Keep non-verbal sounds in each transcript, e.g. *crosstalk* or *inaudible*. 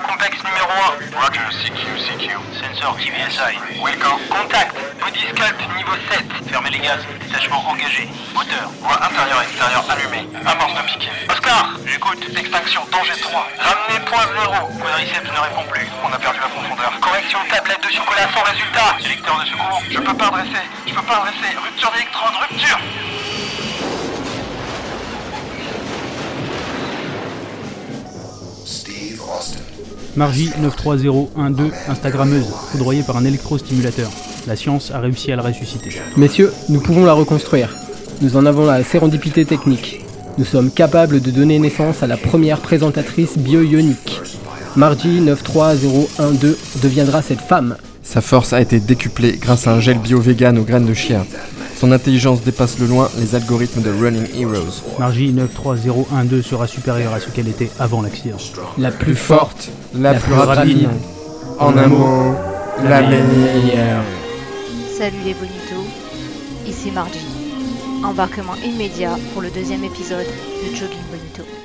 contexte numéro 1. Roger, CQ, CQ. Sensor TVSI. Wilco. Contact. Body sculpt niveau 7. Fermez les gaz. Détachement engagé. Moteur. Voie intérieure extérieure allumée. Amorce de piquet. Oscar, j'écoute. Extinction danger 3. Ramenez point 0. Quadriceps ne répond plus. On a perdu la profondeur. Correction tablette de chocolat sans résultat. Sélecteur de secours. Je peux pas adresser. Je peux pas adresser. Rupture d'électrode. Rupture. Steve Austin. Margie 93012, Instagrammeuse, foudroyée par un électrostimulateur. La science a réussi à la ressusciter. Messieurs, nous pouvons la reconstruire. Nous en avons la sérendipité technique. Nous sommes capables de donner naissance à la première présentatrice bio-ionique. Margie 93012 deviendra cette femme. Sa force a été décuplée grâce à un gel bio-vegan aux graines de chien. Son intelligence dépasse de loin les algorithmes de Running Heroes. Margie 93012 sera supérieure à ce qu'elle était avant l'accident. La plus forte, la, plus rapide, en un mot, la meilleure. Salut les bonitos, ici Margie. Embarquement immédiat pour le deuxième épisode de Jogging Bonito.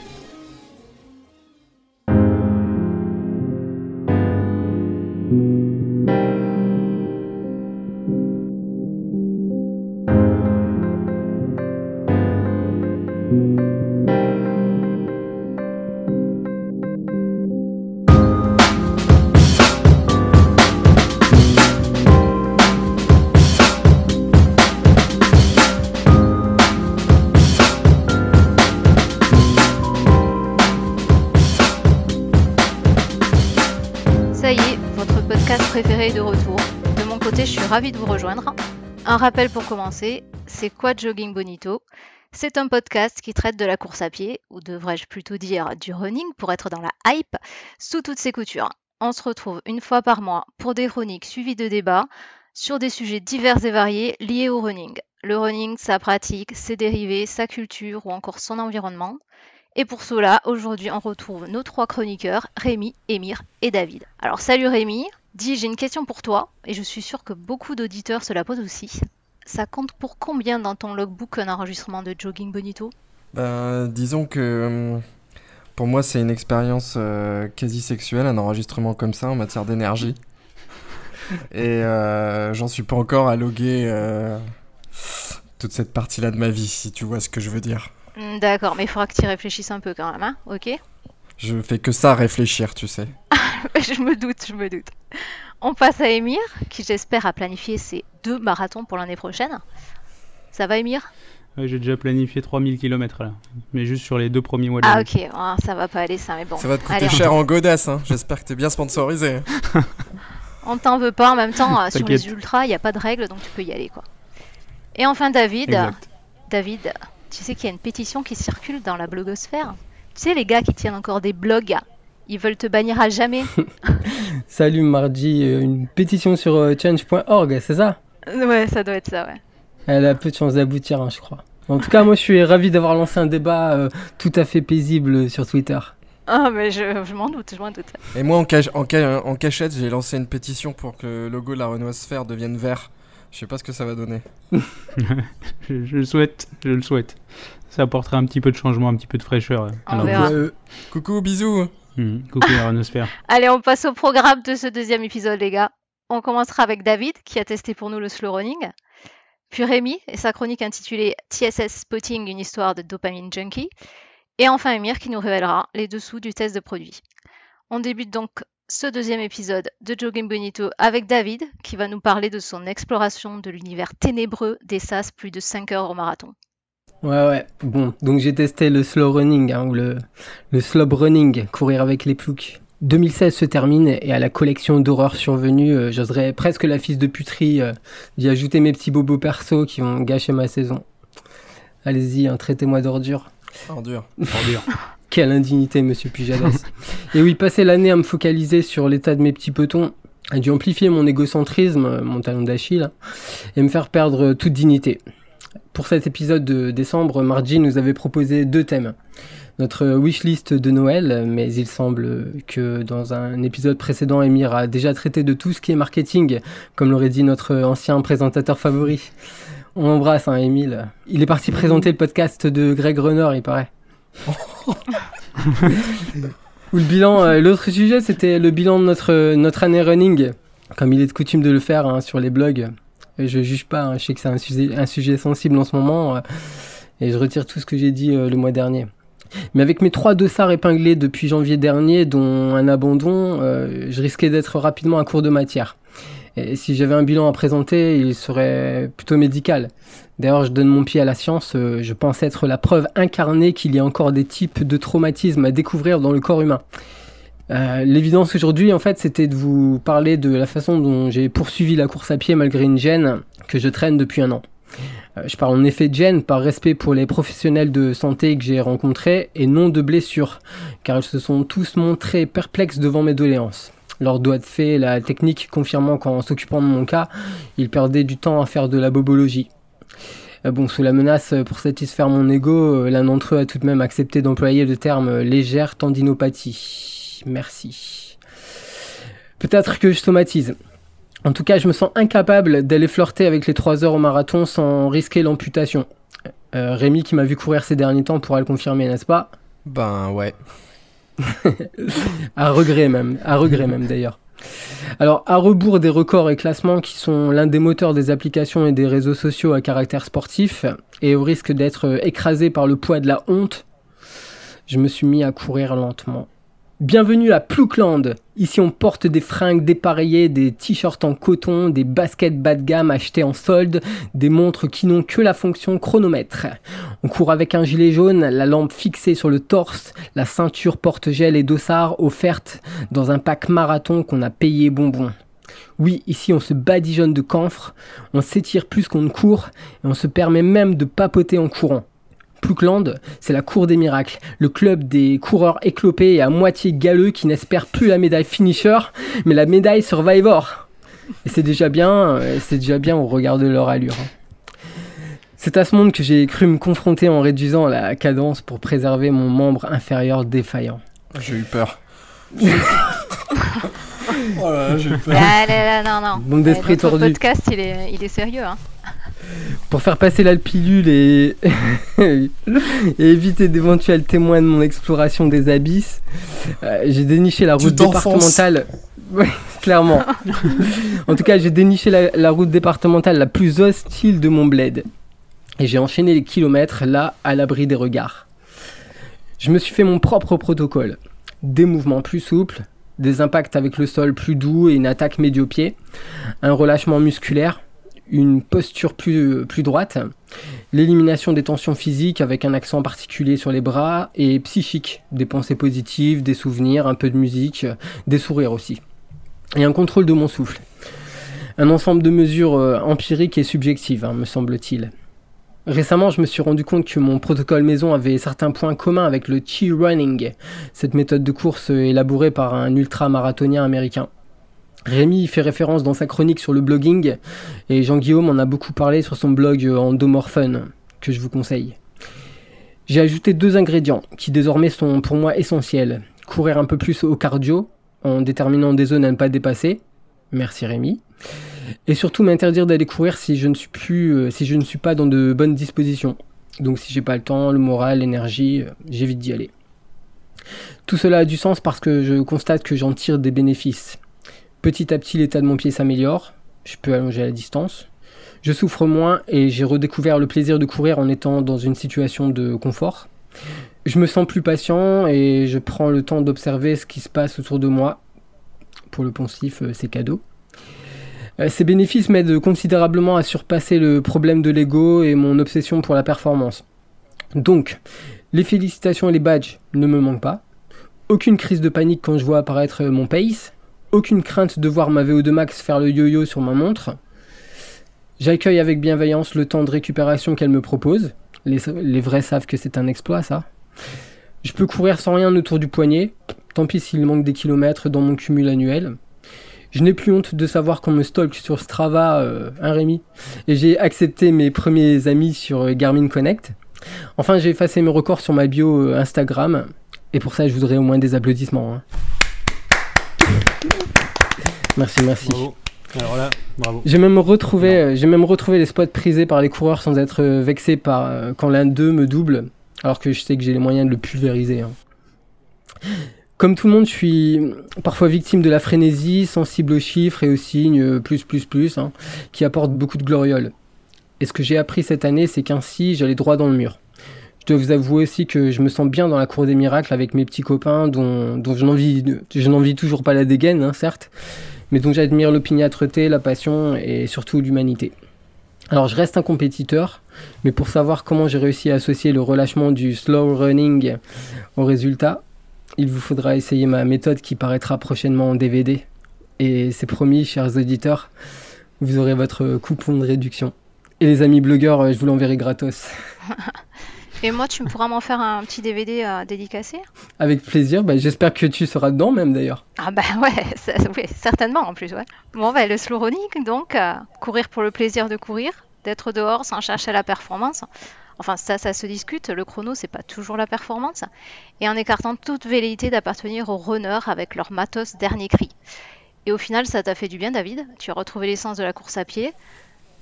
Ravie de vous rejoindre. Un rappel pour commencer, c'est quoi Jogging Bonito C'est un podcast qui traite de la course à pied, ou devrais-je plutôt dire du running pour être dans la hype, sous toutes ses coutures. On se retrouve une fois par mois pour des chroniques suivies de débats sur des sujets divers et variés liés au running. Le running, sa pratique, ses dérivés, sa culture ou encore son environnement. Et pour cela, aujourd'hui, on retrouve nos trois chroniqueurs, Rémi, Émir et David. Alors, salut Rémi. Dis, j'ai une question pour toi, et je suis sûre que beaucoup d'auditeurs se la posent aussi. Ça compte pour combien dans ton logbook un enregistrement de Jogging Bonito? Ben, disons que euh, pour moi, c'est une expérience euh, quasi sexuelle, un enregistrement comme ça en matière d'énergie. *laughs* Et euh, j'en suis pas encore à loguer euh, toute cette partie-là de ma vie, si tu vois ce que je veux dire. D'accord, mais il faudra que tu y réfléchisses un peu quand même, hein Ok Je fais que ça réfléchir, tu sais. *laughs* *laughs* Je me doute, je me doute. On passe à Émir, qui j'espère a planifié ses deux marathons pour l'année prochaine. Ça va Émir? Ouais, J'ai déjà planifié 3000 km là, mais juste sur les deux premiers mois de Ah ok, Ah, ça va pas aller ça, mais bon. Ça va te coûter Allez, cher en godasse, hein. J'espère que t'es bien sponsorisé. *laughs* On t'en veut pas en même temps, euh, sur les ultras, il n'y a pas de règles, donc tu peux y aller quoi. Et enfin David, Exact. David, tu sais qu'il y a une pétition qui circule dans la blogosphère Tu sais les gars qui tiennent encore des blogs, ils veulent te bannir à jamais *laughs* Salut Margie, euh, une pétition sur euh, change.org, c'est ça? Ouais, ça doit être ça, ouais. Elle a peu de chances d'aboutir, hein, je crois. En tout cas, moi je suis ravi d'avoir lancé un débat euh, tout à fait paisible sur Twitter. Ah mais je, je m'en doute, je m'en doute. Et moi, en, cach- en, ca- en cachette, j'ai lancé une pétition pour que le logo de la Renoir Sphère devienne vert. Je sais pas ce que ça va donner. *laughs* Je, je le souhaite, je le souhaite. Ça apportera un petit peu de changement, un petit peu de fraîcheur. verra. Euh, Coucou, bisous Mhm. Coucou. *laughs* Allez, on passe au programme de ce deuxième épisode les gars. On commencera avec David qui a testé pour nous le slow running. Puis Rémi et sa chronique intitulée TSS Spotting, une histoire de dopamine junkie. Et enfin Emir qui nous révélera les dessous du test de produit. On débute donc ce deuxième épisode de Jogging Bonito avec David qui va nous parler de son exploration de l'univers ténébreux des SAS plus de 5 heures au marathon. Ouais, ouais. Bon, donc j'ai testé le slow running, hein, ou le, le slob running, courir avec les ploucs. 2016 se termine et à la collection d'horreurs survenues, euh, j'oserais presque la fils de puterie euh, d'y ajouter mes petits bobos perso qui ont gâché ma saison. Allez-y, hein, traitez-moi d'ordure. Ordure. Ordure. *laughs* Quelle indignité, monsieur Pujadas. et oui, passer l'année à me focaliser sur l'état de mes petits petons a dû amplifier mon égocentrisme, euh, mon talon d'Achille, et me faire perdre toute dignité. Pour cet épisode de décembre, Margie nous avait proposé deux thèmes. Notre wishlist de Noël, mais il semble que dans un épisode précédent, Emir a déjà traité de tout ce qui est marketing, comme l'aurait dit notre ancien présentateur favori. On embrasse, hein, Émile. Il est parti présenter le podcast de Greg Renner, il paraît. *laughs* Ou le bilan, euh, l'autre sujet, c'était le bilan de notre, notre année running, comme il est de coutume de le faire hein, sur les blogs. Je juge pas, hein, je sais que c'est un sujet, un sujet sensible en ce moment, euh, et je retire tout ce que j'ai dit euh, le mois dernier. Mais avec mes trois dossards épinglés depuis janvier dernier, dont un abandon, euh, je risquais d'être rapidement à court de matière. Et si j'avais un bilan à présenter, il serait plutôt médical. D'ailleurs, je donne mon pied à la science, je pense être la preuve incarnée qu'il y a encore des types de traumatismes à découvrir dans le corps humain. Euh, L'évidence aujourd'hui, en fait, c'était de vous parler de la façon dont j'ai poursuivi la course à pied malgré une gêne que je traîne depuis un an. Euh, je parle en effet de gêne par respect pour les professionnels de santé que j'ai rencontrés et non de blessures, car ils se sont tous montrés perplexes devant mes doléances. Leurs doigts de fée, la technique confirmant qu'en s'occupant de mon cas, ils perdaient du temps à faire de la bobologie. Euh, Bon, sous la menace pour satisfaire mon ego, l'un d'entre eux a tout de même accepté d'employer le terme légère tendinopathie. Merci. Peut-être que je somatise. En tout cas, je me sens incapable d'aller flirter avec les 3 heures au marathon sans risquer l'amputation. Euh, Rémi, qui m'a vu courir ces derniers temps, pourra le confirmer, n'est-ce pas? Ben ouais. *laughs* À regret même, à regret même d'ailleurs. Alors, à rebours des records et classements qui sont l'un des moteurs des applications et des réseaux sociaux à caractère sportif, et au risque d'être écrasé par le poids de la honte, je me suis mis à courir lentement. Bienvenue à Ploukland. Ici, on porte des fringues dépareillées, des t-shirts en coton, des baskets bas de gamme achetées en solde, des montres qui n'ont que la fonction chronomètre. On court avec un gilet jaune, la lampe fixée sur le torse, la ceinture porte-gel et dossard offerte dans un pack marathon qu'on a payé bonbon. Oui, ici on se badigeonne de camphre, on s'étire plus qu'on ne court et on se permet même de papoter en courant. Ploukland, c'est la cour des miracles, le club des coureurs éclopés et à moitié galeux qui n'espèrent plus la médaille finisher, mais la médaille survivor. Et c'est déjà bien, euh, c'est déjà bien au regard de leur allure. hein. C'est à ce monde que j'ai cru me confronter en réduisant la cadence pour préserver mon membre inférieur défaillant. J'ai eu peur. *laughs* oh là là, j'ai eu peur. Ah là là, non, non. Bande Euh, d'esprits notre tordus. podcast, il est, il est sérieux. Hein. Pour faire passer la pilule et, *laughs* et éviter d'éventuels témoins de mon exploration des abysses, euh, j'ai déniché la route départementale. *laughs* Clairement. *laughs* en tout cas, j'ai déniché la, la route départementale la plus hostile de mon bled. Et j'ai enchaîné les kilomètres là, à l'abri des regards. Je me suis fait mon propre protocole. Des mouvements plus souples, des impacts avec le sol plus doux et une attaque médio-pied, un relâchement musculaire, une posture plus, plus droite, l'élimination des tensions physiques avec un accent particulier sur les bras et psychique, des pensées positives, des souvenirs, un peu de musique, des sourires aussi. Et un contrôle de mon souffle. Un ensemble de mesures euh, empiriques et subjectives, hein, me semble-t-il. Récemment, je me suis rendu compte que mon protocole maison avait certains points communs avec le chi running, cette méthode de course euh, élaborée par un ultra-marathonien américain. Rémi fait référence dans sa chronique sur le blogging et Jean-Guillaume en a beaucoup parlé sur son blog euh, Endomorphone, que je vous conseille. J'ai ajouté deux ingrédients qui désormais sont pour moi essentiels. Courir un peu plus au cardio, en déterminant des zones à ne pas dépasser. Merci Rémi. Et surtout m'interdire d'aller courir si je ne suis plus, euh, si je ne suis pas dans de bonnes dispositions. Donc si j'ai pas le temps, le moral, l'énergie, euh, j'évite d'y aller. Tout cela a du sens parce que je constate que j'en tire des bénéfices. Petit à petit, l'état de mon pied s'améliore. Je peux allonger la distance. Je souffre moins et j'ai redécouvert le plaisir de courir en étant dans une situation de confort. Je me sens plus patient et je prends le temps d'observer ce qui se passe autour de moi. Pour le poncif, euh, c'est cadeau. Euh, Ces bénéfices m'aident considérablement à surpasser le problème de l'ego et mon obsession pour la performance. Donc, les félicitations et les badges ne me manquent pas. Aucune crise de panique quand je vois apparaître mon pace. Aucune crainte de voir ma VO2 max faire le yo-yo sur ma montre. J'accueille avec bienveillance le temps de récupération qu'elle me propose. Les, vrais savent que c'est un exploit, ça. Je peux courir sans rien autour du poignet. Tant pis s'il manque des kilomètres dans mon cumul annuel. Je n'ai plus honte de savoir qu'on me stalk sur Strava, euh, hein Rémi Et j'ai accepté mes premiers amis sur euh, Garmin Connect. Enfin, j'ai effacé mes records sur ma bio euh, Instagram. Et pour ça, je voudrais au moins des applaudissements. hein. Merci, merci. Bravo. Alors là, bravo. J'ai même retrouvé, euh, j'ai même retrouvé les spots prisés par les coureurs sans être euh, vexé par euh, quand l'un d'eux me double, alors que je sais que j'ai les moyens de le pulvériser. hein. comme tout le monde, je suis parfois victime de la frénésie, sensible aux chiffres et aux signes plus, plus, plus, hein, qui apportent beaucoup de gloriole. Et ce que j'ai appris cette année, c'est qu'ainsi, j'allais droit dans le mur. Je dois vous avouer aussi que je me sens bien dans la cour des miracles avec mes petits copains dont, dont je n'envie toujours pas la dégaine, hein, certes, mais dont j'admire l'opiniâtreté, la passion et surtout l'humanité. Alors je reste un compétiteur, mais pour savoir comment j'ai réussi à associer le relâchement du slow running au résultat, il vous faudra essayer ma méthode qui paraîtra prochainement en DVD. Et c'est promis, chers auditeurs, vous aurez votre coupon de réduction. Et les amis blogueurs, je vous l'enverrai gratos. *laughs* Et moi, tu pourras m'en faire un petit DVD à dédicacer Avec plaisir, bah, j'espère que tu seras dedans même d'ailleurs. Ah bah *laughs* ouais, certainement en plus, ouais. Bon bah le slow running, donc, euh, courir pour le plaisir de courir, d'être dehors sans chercher la performance. Enfin, ça, ça se discute. Le chrono, c'est pas toujours la performance. Et en écartant toute velléité d'appartenir aux runners avec leur matos dernier cri. Et au final, ça t'a fait du bien, David? Tu as retrouvé l'essence de la course à pied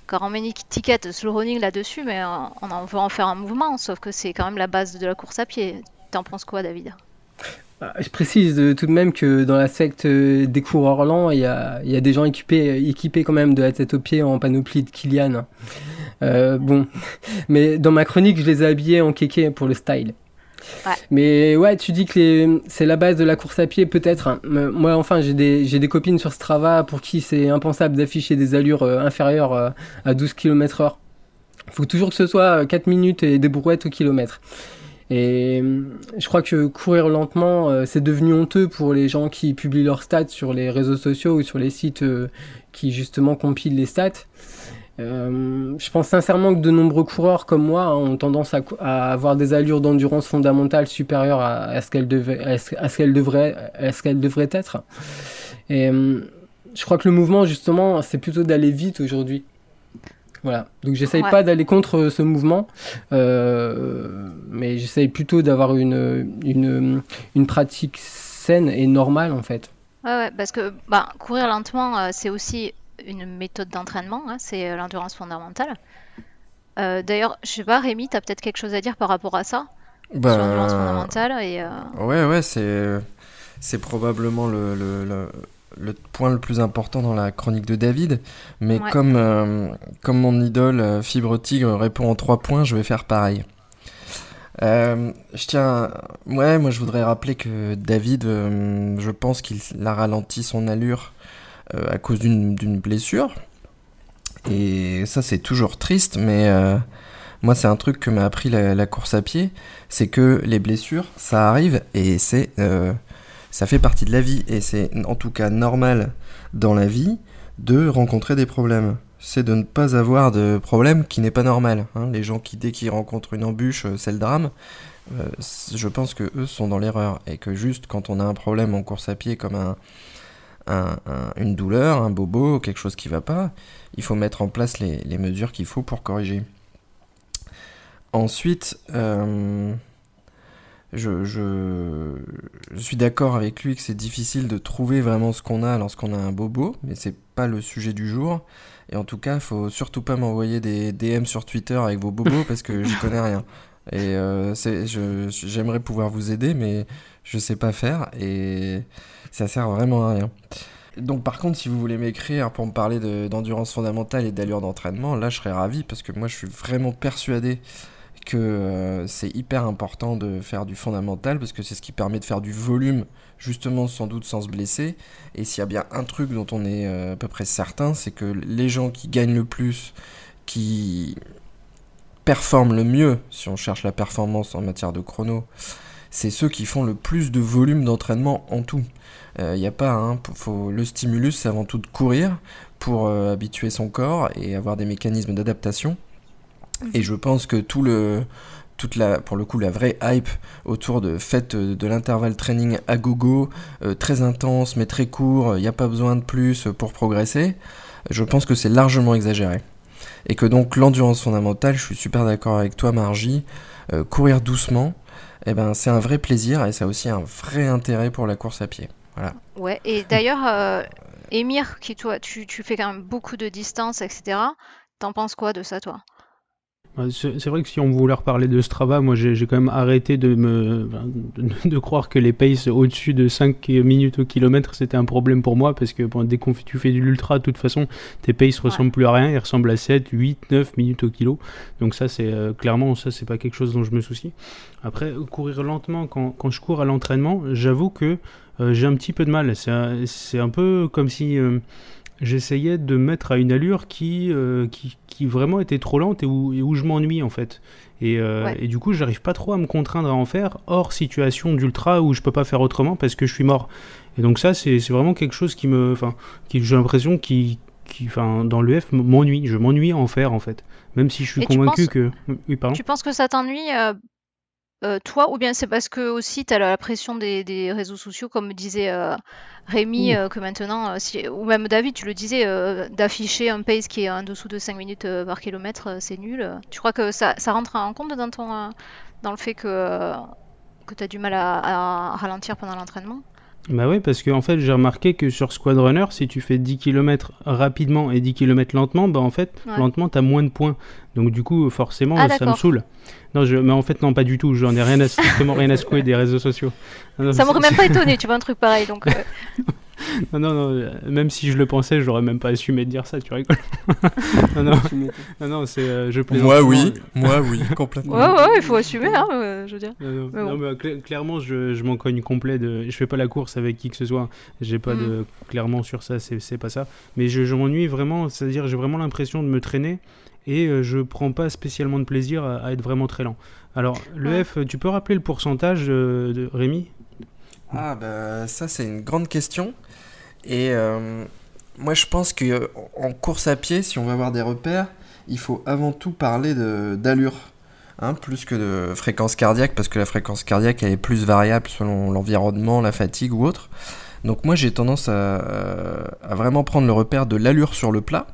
car on met une étiquette slow running là-dessus, mais euh, on veut en faire un mouvement, sauf que c'est quand même la base de la course à pied. T'en penses quoi, David? Bah, je précise tout de même que dans la secte euh, des coureurs lents, il y a, des gens équipés, équipés quand même de la tête aux pieds en panoplie de Kilian. Euh, bon, *laughs* mais dans ma chronique, je les ai habillés en kéké pour le style. Mais ouais, tu dis que c'est la base de la course à pied, peut-être. Hein. Moi, enfin, j'ai des, copines sur Strava pour qui c'est impensable d'afficher des allures euh, inférieures euh, à 12 km/h. Il faut toujours que ce soit 4 euh, minutes et des brouettes au kilomètre. Et je crois que courir lentement, c'est devenu honteux pour les gens qui publient leurs stats sur les réseaux sociaux ou sur les sites qui justement compilent les stats. Euh, je pense sincèrement que de nombreux coureurs comme moi hein, ont tendance à, avoir des allures d'endurance fondamentale supérieures à, ce qu'elles devraient, devraient être. Et euh, je crois que le mouvement, justement, c'est plutôt d'aller vite aujourd'hui. Voilà. Donc j'essaye pas d'aller contre ce mouvement, euh, mais j'essaye plutôt d'avoir une, une, une, pratique saine et normale en fait. Ouais, ouais parce que bah, courir lentement, c'est aussi une méthode d'entraînement, hein, c'est euh, l'endurance fondamentale. Euh, d'ailleurs, je sais pas, Rémi, tu as peut-être quelque chose à dire par rapport à ça? Bah, Sur l'endurance fondamentale et, euh, Ouais, ouais, c'est, c'est probablement le, le, le, point le plus important dans la chronique de David. Mais comme, comme mon idole Fibre Tigre répond en trois points, je vais faire pareil. je tiens. Ouais, moi je voudrais rappeler que David, je pense qu'il a ralenti son allure euh, à cause d'une blessure. Et ça, c'est toujours triste, mais euh, moi, c'est un truc que m'a appris la, course à pied, c'est que les blessures, ça arrive et c'est, euh, ça fait partie de la vie et c'est en tout cas normal dans la vie de rencontrer des problèmes. C'est de ne pas avoir de problème qui n'est pas normal. Hein. Les gens qui dès qu'ils rencontrent une embûche, c'est le drame. je pense que eux sont dans l'erreur et que juste quand on a un problème en course à pied comme un une douleur, un bobo, quelque chose qui va pas, il faut mettre en place les, mesures qu'il faut pour corriger. Ensuite, euh, je, je, suis d'accord avec lui que c'est difficile de trouver vraiment ce qu'on a lorsqu'on a un bobo, mais c'est pas le sujet du jour. Et en tout cas, il faut surtout pas m'envoyer des DM sur Twitter avec vos bobos *laughs* parce que j'y connais rien. Et euh, j'aimerais pouvoir vous aider, mais je sais pas faire. Et ça sert vraiment à rien. Donc par contre, si vous voulez m'écrire pour me parler d'endurance fondamentale et d'allure d'entraînement, là je serais ravi parce que moi je suis vraiment persuadé que euh, c'est hyper important de faire du fondamental parce que c'est ce qui permet de faire du volume justement sans doute sans se blesser. Et s'il y a bien un truc dont on est euh, à peu près certain, c'est que les gens qui gagnent le plus, qui performent le mieux, si on cherche la performance en matière de chrono, c'est ceux qui font le plus de volume d'entraînement en tout. Il euh, a pas, hein, faut, le stimulus, c'est avant tout de courir pour euh, habituer son corps et avoir des mécanismes d'adaptation. Et je pense que tout le, toute la, pour le coup, la vraie hype autour de fait de l'intervalle training à gogo, euh, très intense mais très court, il n'y a pas besoin de plus pour progresser, je pense que c'est largement exagéré. Et que donc l'endurance fondamentale, je suis super d'accord avec toi Margie, courir doucement, eh ben, c'est un vrai plaisir et ça a aussi un vrai intérêt pour la course à pied. Voilà. Ouais, et d'ailleurs, euh, Émir, qui toi, tu, tu, fais quand même beaucoup de distance, etc. T'en penses quoi de ça, toi? C'est vrai que si on voulait reparler de Strava, moi j'ai quand même arrêté de me de, croire que les paces au-dessus de 5 minutes au kilomètre c'était un problème pour moi parce que bon, dès que tu fais de l'ultra, de toute façon, tes paces ressemblent plus à rien, ils ressemblent à 7, 8, 9 minutes au kilo. Donc ça c'est euh, clairement ça c'est pas quelque chose dont je me soucie. Après courir lentement quand, quand je cours à l'entraînement, j'avoue que euh, j'ai un petit peu de mal. C'est un, peu comme si euh, j'essayais de mettre à une allure qui, euh, qui, qui, vraiment était trop lente et où, où je m'ennuie en fait. Et, euh, et, du coup, j'arrive pas trop à me contraindre à en faire hors situation d'ultra où je peux pas faire autrement parce que je suis mort. Et donc ça, c'est vraiment quelque chose qui me, enfin, qui j'ai l'impression qui, qui, enfin, dans l'EF m'ennuie. Je m'ennuie à en faire en fait, même si je suis convaincu que. Oui, pardon. Tu penses que ça t'ennuie euh, euh, toi, ou bien c'est parce que aussi tu as la pression des, réseaux sociaux, comme disait euh, Rémi, euh, que maintenant, ou même David, tu le disais, d'afficher un pace qui est en dessous de 5 minutes par kilomètre, c'est nul. Tu crois que ça, rentre en compte dans, ton, dans le fait que, que tu as du mal à ralentir pendant l'entraînement? Bah oui, parce qu'en en fait, j'ai remarqué que sur Squad Runner, si tu fais 10 km rapidement et 10 km lentement, bah en fait, lentement, tu as moins de points. Donc du coup, forcément, ah, ça me saoule. Non, je... mais en fait, non, pas du tout. J'en ai rien à, strictement rien à secouer des réseaux sociaux. ça m'aurait même pas *laughs* étonné, tu vois, un truc pareil. Donc, euh. *laughs* non, non, non, même si je le pensais, j'aurais même pas assumé de dire ça, tu rigoles. *laughs* non, non, non, non c'est, euh, je Moi, oui, moi, oui, complètement. Ouais, ouais, il faut assumer, hein, euh, je veux dire. Non, mais, euh, clairement, je, je m'en cogne complet. De... Je fais pas la course avec qui que ce soit. J'ai pas de. Mm. Clairement, sur ça, c'est, pas ça. Mais je, je m'ennuie vraiment, c'est-à-dire, j'ai vraiment l'impression de me traîner et je prends pas spécialement de plaisir à, être vraiment très lent. Alors, le F, tu peux rappeler le pourcentage de Rémi? Ah, bah, ça, c'est une grande question. Et euh, moi, je pense qu'en course à pied, si on veut avoir des repères, il faut avant tout parler d'allure. Hein, plus que de fréquence cardiaque, parce que la fréquence cardiaque elle est plus variable selon l'environnement, la fatigue ou autre. Donc moi j'ai tendance à, vraiment prendre le repère de l'allure sur le plat.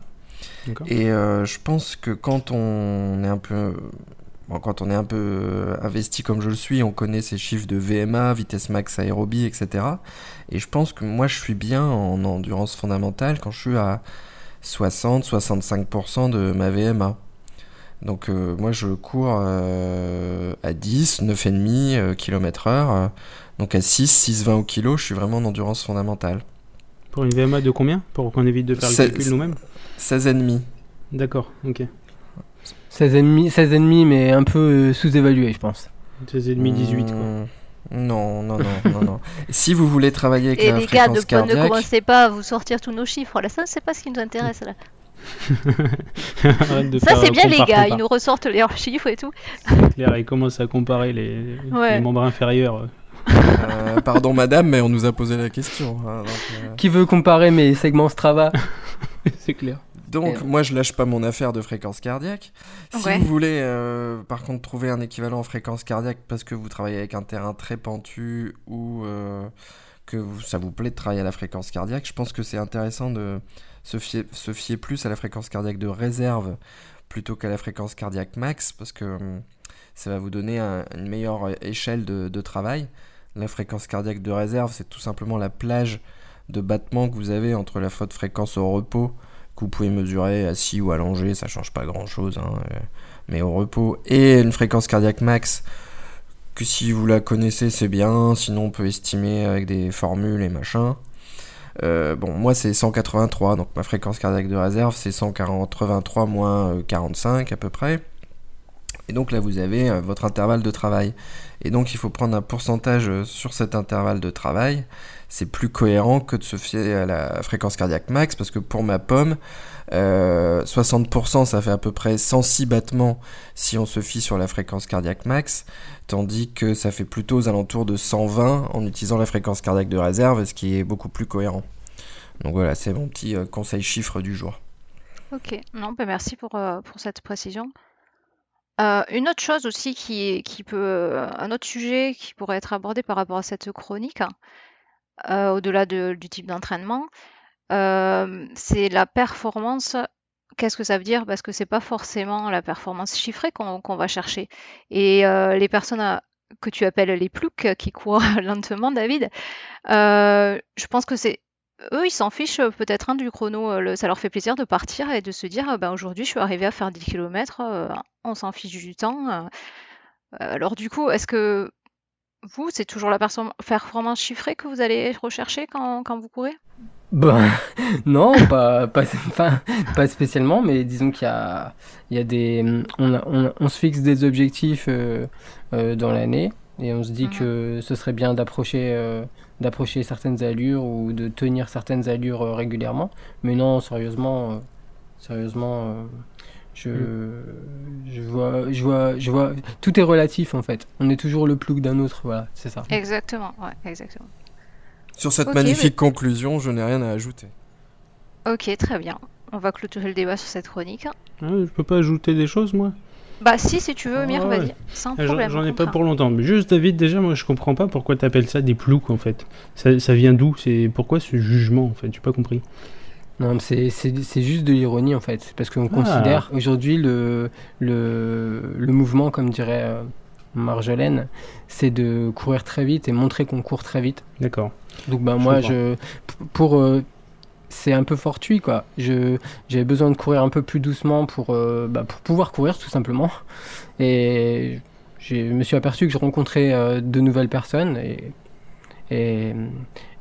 Et euh, je pense que quand on est un peu quand on est un peu euh, investi comme je le suis, on connaît ces chiffres de VMA, vitesse max aérobie, etc. Et je pense que moi, je suis bien en endurance fondamentale quand je suis à 60-65% de ma VMA. Donc euh, moi, je cours euh, à 10, 9,5 km/h. donc à 6, 6,20 au kilo, je suis vraiment en endurance fondamentale. Pour une VMA de combien? Pour qu'on évite de faire le calcul nous-mêmes? 16,5. D'accord, ok. 16,5, 16 mais un peu euh, sous-évalué, je pense. 16,5, 18 quoi. Hmm, non, non, non, non, non. *laughs* Si vous voulez travailler avec Et la les gars, de, ne commencez pas à vous sortir tous nos chiffres. Là, ça, c'est pas ce qui nous intéresse là. *laughs* ça c'est bien les gars, ils nous ressortent leurs chiffres et tout. Claire, ils commencent à comparer les, membres inférieurs. Euh, pardon madame, mais on nous a posé la question. Hein, euh. Qui veut comparer mes segments Strava *laughs* C'est clair. Donc, moi, je lâche pas mon affaire de fréquence cardiaque. Si vous voulez, euh, par contre, trouver un équivalent en fréquence cardiaque parce que vous travaillez avec un terrain très pentu ou euh, que ça vous plaît de travailler à la fréquence cardiaque, je pense que c'est intéressant de se fier, se fier plus à la fréquence cardiaque de réserve plutôt qu'à la fréquence cardiaque max parce que hum, ça va vous donner une meilleure échelle de, de travail. La fréquence cardiaque de réserve, c'est tout simplement la plage de battement que vous avez entre la faute fréquence au repos vous pouvez mesurer assis ou allongé, ça change pas grand chose, hein, euh, mais au repos. Et une fréquence cardiaque max, que si vous la connaissez, c'est bien, sinon on peut estimer avec des formules et machin. Euh, bon, moi c'est 183, donc ma fréquence cardiaque de réserve c'est 183 moins 45 à peu près. Et donc là vous avez euh, votre intervalle de travail. Et donc il faut prendre un pourcentage sur cet intervalle de travail c'est plus cohérent que de se fier à la fréquence cardiaque max, parce que pour ma pomme, 60% euh, ça fait à peu près 106 battements si on se fie sur la fréquence cardiaque max, tandis que ça fait plutôt aux alentours de 120 en utilisant la fréquence cardiaque de réserve, ce qui est beaucoup plus cohérent. Donc voilà, c'est mon petit euh, conseil chiffre du jour. Ok, non, bah merci pour, euh, cette précision. une autre chose aussi qui, qui peut, un autre sujet qui pourrait être abordé par rapport à cette chronique, euh, au-delà du type d'entraînement, euh, c'est la performance. Qu'est-ce que ça veut dire? Parce que c'est pas forcément la performance chiffrée qu'on va chercher. Et euh, les personnes que tu appelles les ploucs qui courent *laughs* lentement, David, je pense que c'est eux, ils s'en fichent peut-être hein, du chrono. ça leur fait plaisir de partir et de se dire, ben, aujourd'hui, je suis arrivé à faire 10 km, on s'en fiche du temps. Alors du coup, est-ce que vous, c'est toujours la performance chiffrée que vous allez rechercher quand, quand vous courez? Ben, *laughs* non, pas, pas, pas spécialement, mais disons qu'il y a, il y a des, on, on, on se fixe des objectifs euh, euh, dans l'année et on se dit Mhm. que ce serait bien d'approcher, euh, d'approcher certaines allures ou de tenir certaines allures régulièrement. Mais non, sérieusement, sérieusement, je, je vois, je vois, je vois, tout est relatif en fait. On est toujours le plus d'un autre, voilà, c'est ça. Exactement, ouais, exactement. Sur cette magnifique conclusion, je n'ai rien à ajouter. Ok, très bien. On va clôturer le débat sur cette chronique. Ah, je peux pas ajouter des choses, moi? Bah si, si tu veux, Ah Mire, ouais. vas-y, sans Ah, J'en problème. j'en ai pas pour longtemps. Mais juste, David, déjà, moi, je comprends pas pourquoi t'appelles ça des ploucs, en fait. Ça, ça vient d'où? C'est Pourquoi ce jugement, en fait? J'ai pas compris. Non, c'est, juste de l'ironie en fait, parce qu'on Ah. considère aujourd'hui le, le, le mouvement, comme dirait euh, Marjolaine, c'est de courir très vite et montrer qu'on court très vite. D'accord. Donc Je moi, comprends. je, pour, euh, c'est un peu fortuit quoi. Je, j'avais besoin de courir un peu plus doucement pour, euh, bah, pour pouvoir courir tout simplement. Et je me suis aperçu que je rencontrais de nouvelles personnes et, et,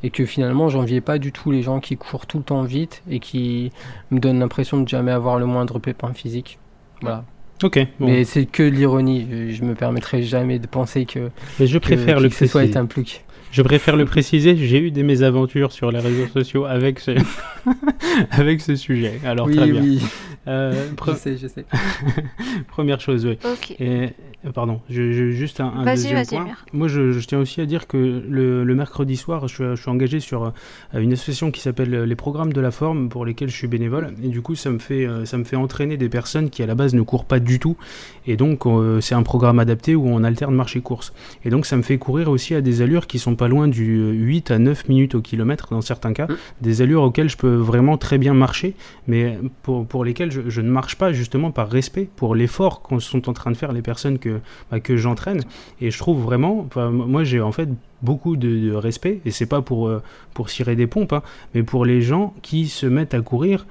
et que finalement j'enviais pas du tout les gens qui courent tout le temps vite et qui me donnent l'impression de jamais avoir le moindre pépin physique. Voilà. Ok. Bon. Mais c'est que de l'ironie. Je, me permettrai jamais de penser que, Mais je que, préfère qui le que ce soit un plouc. Je préfère le préciser. J'ai eu des mésaventures sur les réseaux sociaux avec ce, *laughs* avec ce sujet. Alors oui, très bien. oui, Euh, *laughs* pre- je sais, je sais. *laughs* Première chose, oui. Ok. Et, euh, pardon, je, je- juste un, un deuxième point. Moi, je, je tiens aussi à dire que le, le mercredi soir, je, suis- engagé sur euh, une association qui s'appelle euh, les programmes de la forme, pour lesquels je suis bénévole. Et du coup, ça me fait, euh, ça me fait entraîner des personnes qui à la base ne courent pas du tout. Et donc, euh, c'est un programme adapté où on alterne marche et course. Et donc, ça me fait courir aussi à des allures qui sont pas loin du euh, 8 à 9 minutes au kilomètre dans certains cas. Mm. Des allures auxquelles je peux vraiment très bien marcher, mais pour, pour lesquelles je, je ne marche pas justement par respect pour l'effort qu'on sont en train de faire les personnes que, bah, que j'entraîne. Et je trouve vraiment, moi j'ai en fait beaucoup de, respect, et c'est pas pour, euh, pour cirer des pompes, hein, mais pour les gens qui se mettent à courir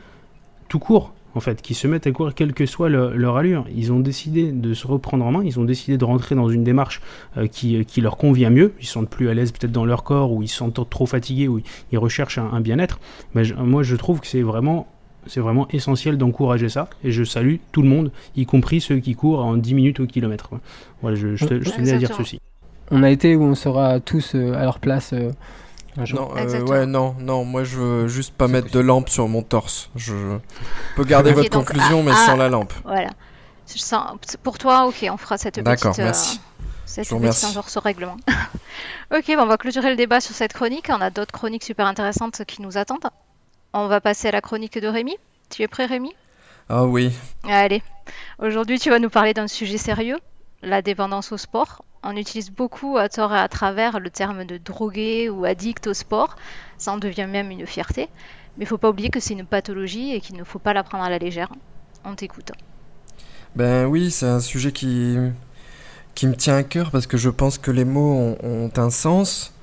tout court. En fait, qui se mettent à courir quelle que soit le- leur allure. Ils ont décidé de se reprendre en main, ils ont décidé de rentrer dans une démarche euh, qui, qui leur convient mieux. Ils se sentent plus à l'aise peut-être dans leur corps, ou ils se sentent trop fatigués, ou ils recherchent un, bien-être. Mais moi, je trouve que c'est vraiment, c'est vraiment essentiel d'encourager ça. Et je salue tout le monde, y compris ceux qui courent en 10 minutes au kilomètre. Voilà, je, je, te- je tenais à dire ceci. On a été où on sera tous euh, à leur place euh, un jour. Non, euh, ouais, non, non, moi je veux juste pas mettre de lampe sur mon torse. Je peux garder votre donc, conclusion, ah, mais ah, sans la lampe. Voilà. Je sens- Pour toi, ok, on fera cette D'accord, petite, euh, merci. cette Je vous petite ce règlement. *laughs* ok, bon, on va clôturer le débat sur cette chronique. On a d'autres chroniques super intéressantes qui nous attendent. On va passer à la chronique de Rémi. Tu es prêt, Rémi? Ah oui, Allez. Aujourd'hui, tu vas nous parler d'un sujet sérieux, la dépendance au sport. On utilise beaucoup à tort et à travers le terme de drogué ou addict au sport. Ça en devient même une fierté. Mais il faut pas oublier que c'est une pathologie et qu'il ne faut pas la prendre à la légère. On t'écoute. ben oui, c'est un sujet qui, qui me tient à cœur parce que je pense que les mots ont, ont un sens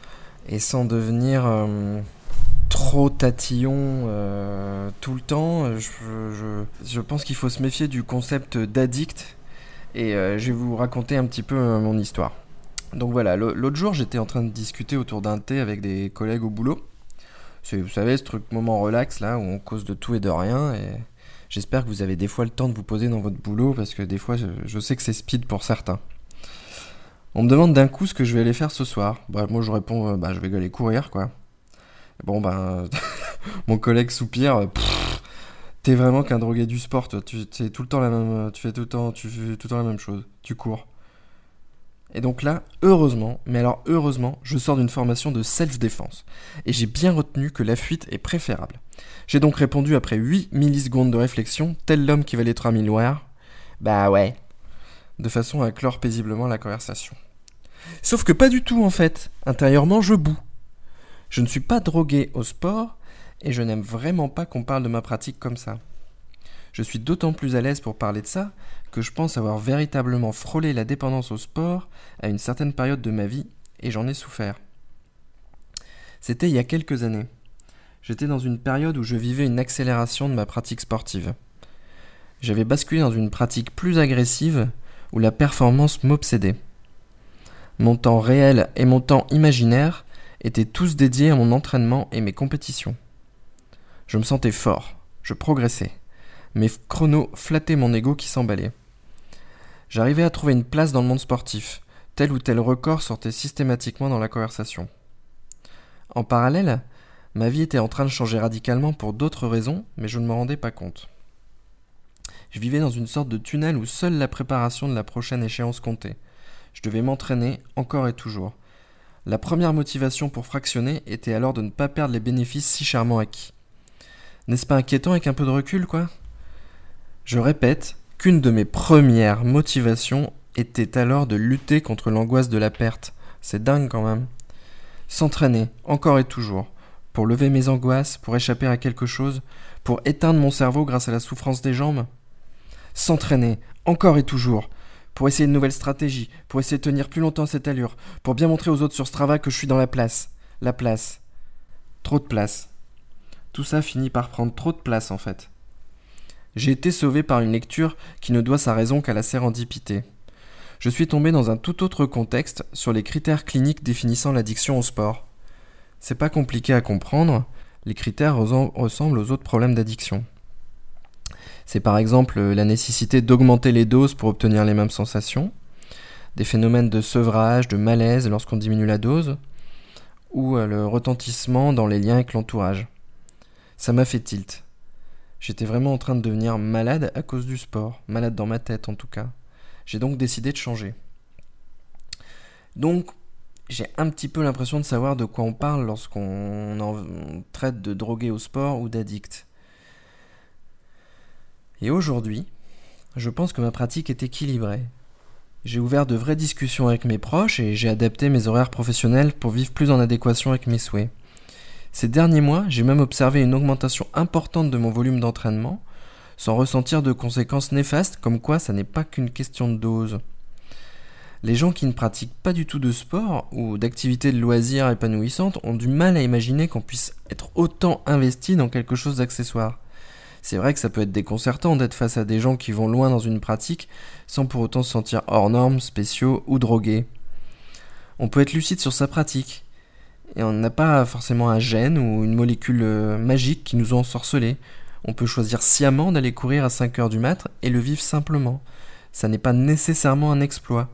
et sans devenir euh, trop tatillon euh, tout le temps, je, je, pense qu'il faut se méfier du concept d'addict et euh, je vais vous raconter un petit peu euh, mon histoire. Donc voilà, l'au- l'autre jour j'étais en train de discuter autour d'un thé avec des collègues au boulot. Vous savez, ce truc moment relax là où on cause de tout et de rien et j'espère que vous avez des fois le temps de vous poser dans votre boulot parce que des fois je, sais que c'est speed pour certains. On me demande d'un coup ce que je vais aller faire ce soir. Bref, moi je réponds, euh, bah je vais aller courir quoi. Bon ben, *laughs* mon collègue soupire. T'es vraiment qu'un drogué du sport, toi. Tu c'est tout le temps la même, tu fais tout le temps, tu fais tout le temps la même chose. Tu cours. Et donc là, heureusement, mais alors heureusement, je sors d'une formation de self-défense. Et j'ai bien retenu que la fuite est préférable. J'ai donc répondu après 8 millisecondes de réflexion, tel l'homme qui va les 3000 noirs. Bah ouais. De façon à clore paisiblement la conversation. Sauf que pas du tout en fait. Intérieurement, je boue. Je ne suis pas drogué au sport et je n'aime vraiment pas qu'on parle de ma pratique comme ça. Je suis d'autant plus à l'aise pour parler de ça que je pense avoir véritablement frôlé la dépendance au sport à une certaine période de ma vie et j'en ai souffert. C'était il y a quelques années. J'étais dans une période où je vivais une accélération de ma pratique sportive. J'avais basculé dans une pratique plus agressive où la performance m'obsédait. Mon temps réel et mon temps imaginaire étaient tous dédiés à mon entraînement et mes compétitions. Je me sentais fort, je progressais. Mes chronos flattaient mon ego qui s'emballait. J'arrivais à trouver une place dans le monde sportif. Tel ou tel record sortait systématiquement dans la conversation. En parallèle, Ma vie était en train de changer radicalement pour d'autres raisons, mais je ne m'en rendais pas compte. Je vivais dans une sorte de tunnel où seule la préparation de la prochaine échéance comptait. Je devais m'entraîner encore et toujours. La première motivation pour fractionner était alors de ne pas perdre les bénéfices si chèrement acquis. N'est-ce pas inquiétant avec un peu de recul, quoi? Je répète qu'une de mes premières motivations était alors de lutter contre l'angoisse de la perte. C'est dingue quand même. S'entraîner, encore et toujours pour lever mes angoisses, pour échapper à quelque chose, pour éteindre mon cerveau grâce à la souffrance des jambes? S'entraîner, encore et toujours, pour essayer de nouvelles stratégies, pour essayer de tenir plus longtemps cette allure, pour bien montrer aux autres sur ce travail que je suis dans la place. La place. Trop de place. Tout ça finit par prendre trop de place en fait. J'ai été sauvé par une lecture qui ne doit sa raison qu'à la sérendipité. Je suis tombé dans un tout autre contexte sur les critères cliniques définissant l'addiction au sport. C'est pas compliqué à comprendre, les critères ressemblent aux autres problèmes d'addiction. C'est par exemple la nécessité d'augmenter les doses pour obtenir les mêmes sensations, des phénomènes de sevrage, de malaise lorsqu'on diminue la dose, ou euh, le retentissement dans les liens avec l'entourage. Ça m'a fait tilt. J'étais vraiment en train de devenir malade à cause du sport, malade dans ma tête en tout cas. J'ai donc décidé de changer. Donc, j'ai un petit peu l'impression de savoir de quoi on parle lorsqu'on traite de drogué au sport ou d'addict. Et aujourd'hui, je pense que ma pratique est équilibrée. J'ai ouvert de vraies discussions avec mes proches et j'ai adapté mes horaires professionnels pour vivre plus en adéquation avec mes souhaits. Ces derniers mois, j'ai même observé une augmentation importante de mon volume d'entraînement, sans ressentir de conséquences néfastes comme quoi ça n'est pas qu'une question de dose. Les gens qui ne pratiquent pas du tout de sport ou d'activités de loisirs épanouissantes ont du mal à imaginer qu'on puisse être autant investi dans quelque chose d'accessoire. C'est vrai que ça peut être déconcertant d'être face à des gens qui vont loin dans une pratique sans pour autant se sentir hors normes, spéciaux ou drogués. On peut être lucide sur sa pratique. Et on n'a pas forcément un gène ou une molécule euh, magique qui nous a ensorcelés. On peut choisir sciemment d'aller courir à 5 heures du mat et le vivre simplement. Ça n'est pas nécessairement un exploit.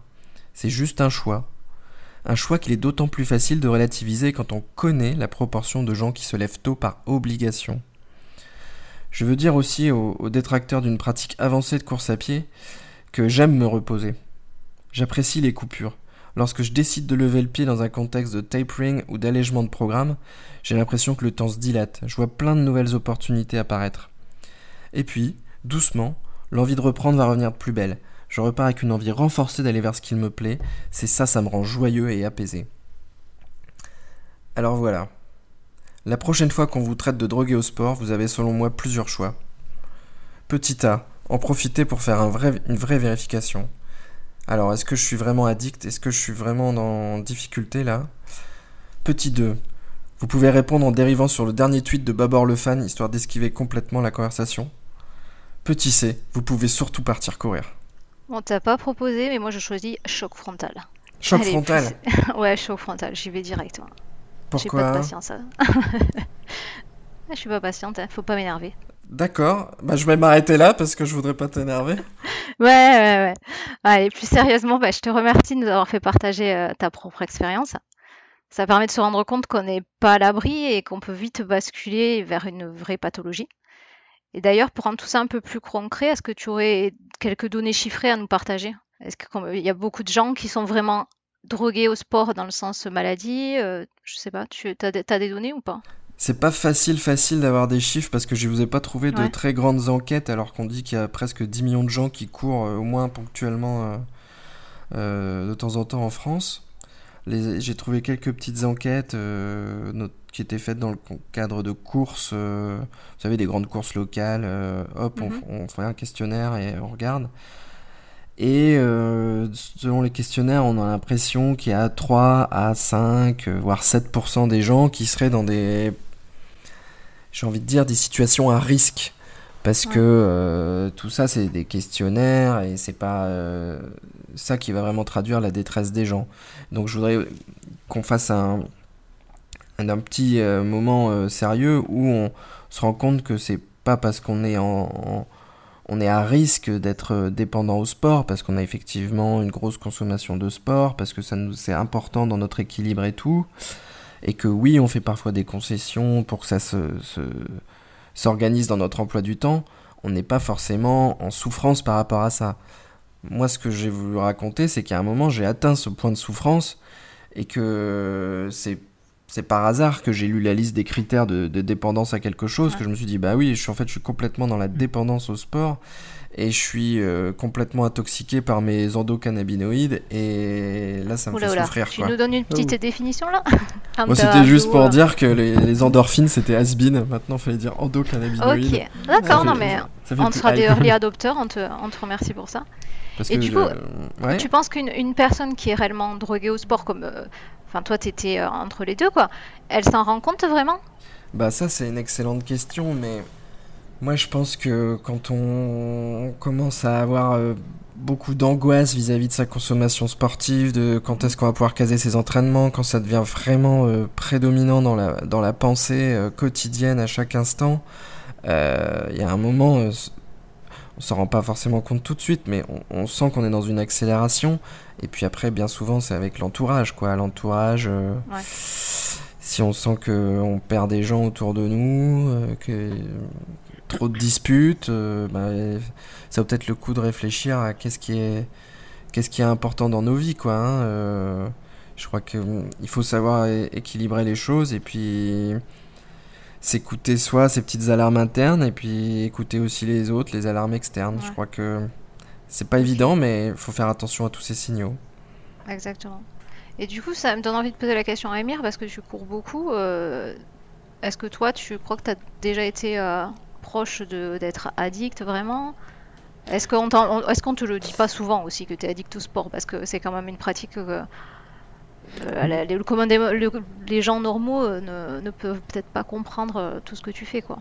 C'est juste un choix. Un choix qu'il est d'autant plus facile de relativiser quand on connaît la proportion de gens qui se lèvent tôt par obligation. Je veux dire aussi aux, détracteurs d'une pratique avancée de course à pied que j'aime me reposer. J'apprécie les coupures. Lorsque je décide de lever le pied dans un contexte de tapering ou d'allègement de programme, j'ai l'impression que le temps se dilate. Je vois plein de nouvelles opportunités apparaître. Et puis, doucement, l'envie de reprendre va revenir de plus belle je repars avec une envie renforcée d'aller vers ce qu'il me plaît. C'est ça, ça me rend joyeux et apaisé. Alors voilà. La prochaine fois qu'on vous traite de drogué au sport, vous avez selon moi plusieurs choix. Petit A, en profiter pour faire un vrai, une vraie vérification. Alors, est-ce que je suis vraiment addict? Est-ce que je suis vraiment en difficulté là? Petit 2, vous pouvez répondre en dérivant sur le dernier tweet de Babor le fan, histoire d'esquiver complètement la conversation. Petit C, vous pouvez surtout partir courir. On t'a pas proposé, mais moi je choisis choc frontal. Choc frontal *laughs* Ouais, choc frontal, j'y vais direct. Pourquoi J'ai pas de patience. Hein. *laughs* je suis pas patiente, hein. faut pas m'énerver. D'accord, bah, je vais m'arrêter là parce que je voudrais pas t'énerver. *laughs* ouais, ouais, ouais. Allez, plus sérieusement, bah, je te remercie de nous avoir fait partager euh, ta propre expérience. Ça permet de se rendre compte qu'on n'est pas à l'abri et qu'on peut vite basculer vers une vraie pathologie. Et d'ailleurs, pour rendre tout ça un peu plus concret, est-ce que tu aurais quelques données chiffrées à nous partager? Est-ce qu'il y a beaucoup de gens qui sont vraiment drogués au sport dans le sens maladie euh, Je sais pas, tu as, des données ou pas? C'est pas facile, facile d'avoir des chiffres parce que je vous ai pas trouvé de très grandes enquêtes alors qu'on dit qu'il y a presque 10 millions de gens qui courent euh, au moins ponctuellement euh, de temps en temps en France. J'ai trouvé quelques petites enquêtes, qui était faite dans le cadre de courses, vous savez, des grandes courses locales. Hop, mhm. on, fait un questionnaire et on regarde. Et euh, selon les questionnaires, on a l'impression qu'il y a 3 à 5, voire 7% des gens qui seraient dans des, j'ai envie de dire, des situations à risque. Parce que euh, tout ça, c'est des questionnaires et c'est pas euh, ça qui va vraiment traduire la détresse des gens. Donc je voudrais qu'on fasse un, un, petit euh, moment sérieux où on se rend compte que c'est pas parce qu'on est en, on est à risque d'être dépendant au sport parce qu'on a effectivement une grosse consommation de sport parce que ça nous c'est important dans notre équilibre et tout et que oui on fait parfois des concessions pour que ça se s'organise dans notre emploi du temps, on n'est pas forcément en souffrance par rapport à ça. Moi, ce que j'ai voulu raconter, c'est qu'à un moment, j'ai atteint ce point de souffrance et que c'est c'est par hasard que j'ai lu la liste des critères de, dépendance à quelque chose, que je me suis dit, bah oui, je suis en fait, je suis complètement dans la dépendance au sport et je suis euh, complètement intoxiqué par mes endocannabinoïdes et là ça me fait souffrir. Tu nous donnes une petite oh. définition là *laughs* Moi c'était juste pour dire que les, endorphines c'était has maintenant il fallait dire endocannabinoïdes. Ok, d'accord, non mais on sera des early *laughs* adopteurs, on te, on te remercie pour ça. et du coup, tu penses qu'une personne qui est réellement droguée au sport comme... Euh, enfin toi t'étais étais euh, entre les deux quoi, elle s'en rend compte vraiment? Bah ça c'est une excellente question mais moi, je pense que quand on commence à avoir euh, beaucoup d'angoisse vis-à-vis de sa consommation sportive, de quand est-ce qu'on va pouvoir caser ses entraînements, quand ça devient vraiment euh, prédominant dans la, dans la pensée euh, quotidienne à chaque instant, il y a un moment, on s'en rend pas forcément compte tout de suite, mais on, sent qu'on est dans une accélération. Et puis après, bien souvent, c'est avec l'entourage, quoi. L'entourage. Si on sent qu'on perd des gens autour de nous, que trop de disputes, euh, bah, ça vaut peut-être le coup de réfléchir à qu'est-ce qui est, qu'est-ce qui est important dans nos vies, quoi. Hein, euh, je crois qu'il hum, faut savoir équilibrer les choses et puis s'écouter soi, ses petites alarmes internes et puis écouter aussi les autres, les alarmes externes. Je crois que c'est pas évident, mais il faut faire attention à tous ces signaux. Exactement. Et du coup, ça me donne envie de poser la question à Emir parce que tu cours beaucoup. Euh, est-ce que toi, tu crois que tu as déjà été proche d'être addict vraiment? Est-ce qu'on est qu'on te le dit pas souvent aussi que tu es addict au sport? Parce que c'est quand même une pratique que euh, les, les, gens normaux euh, ne, ne peuvent peut-être pas comprendre euh, tout ce que tu fais. quoi.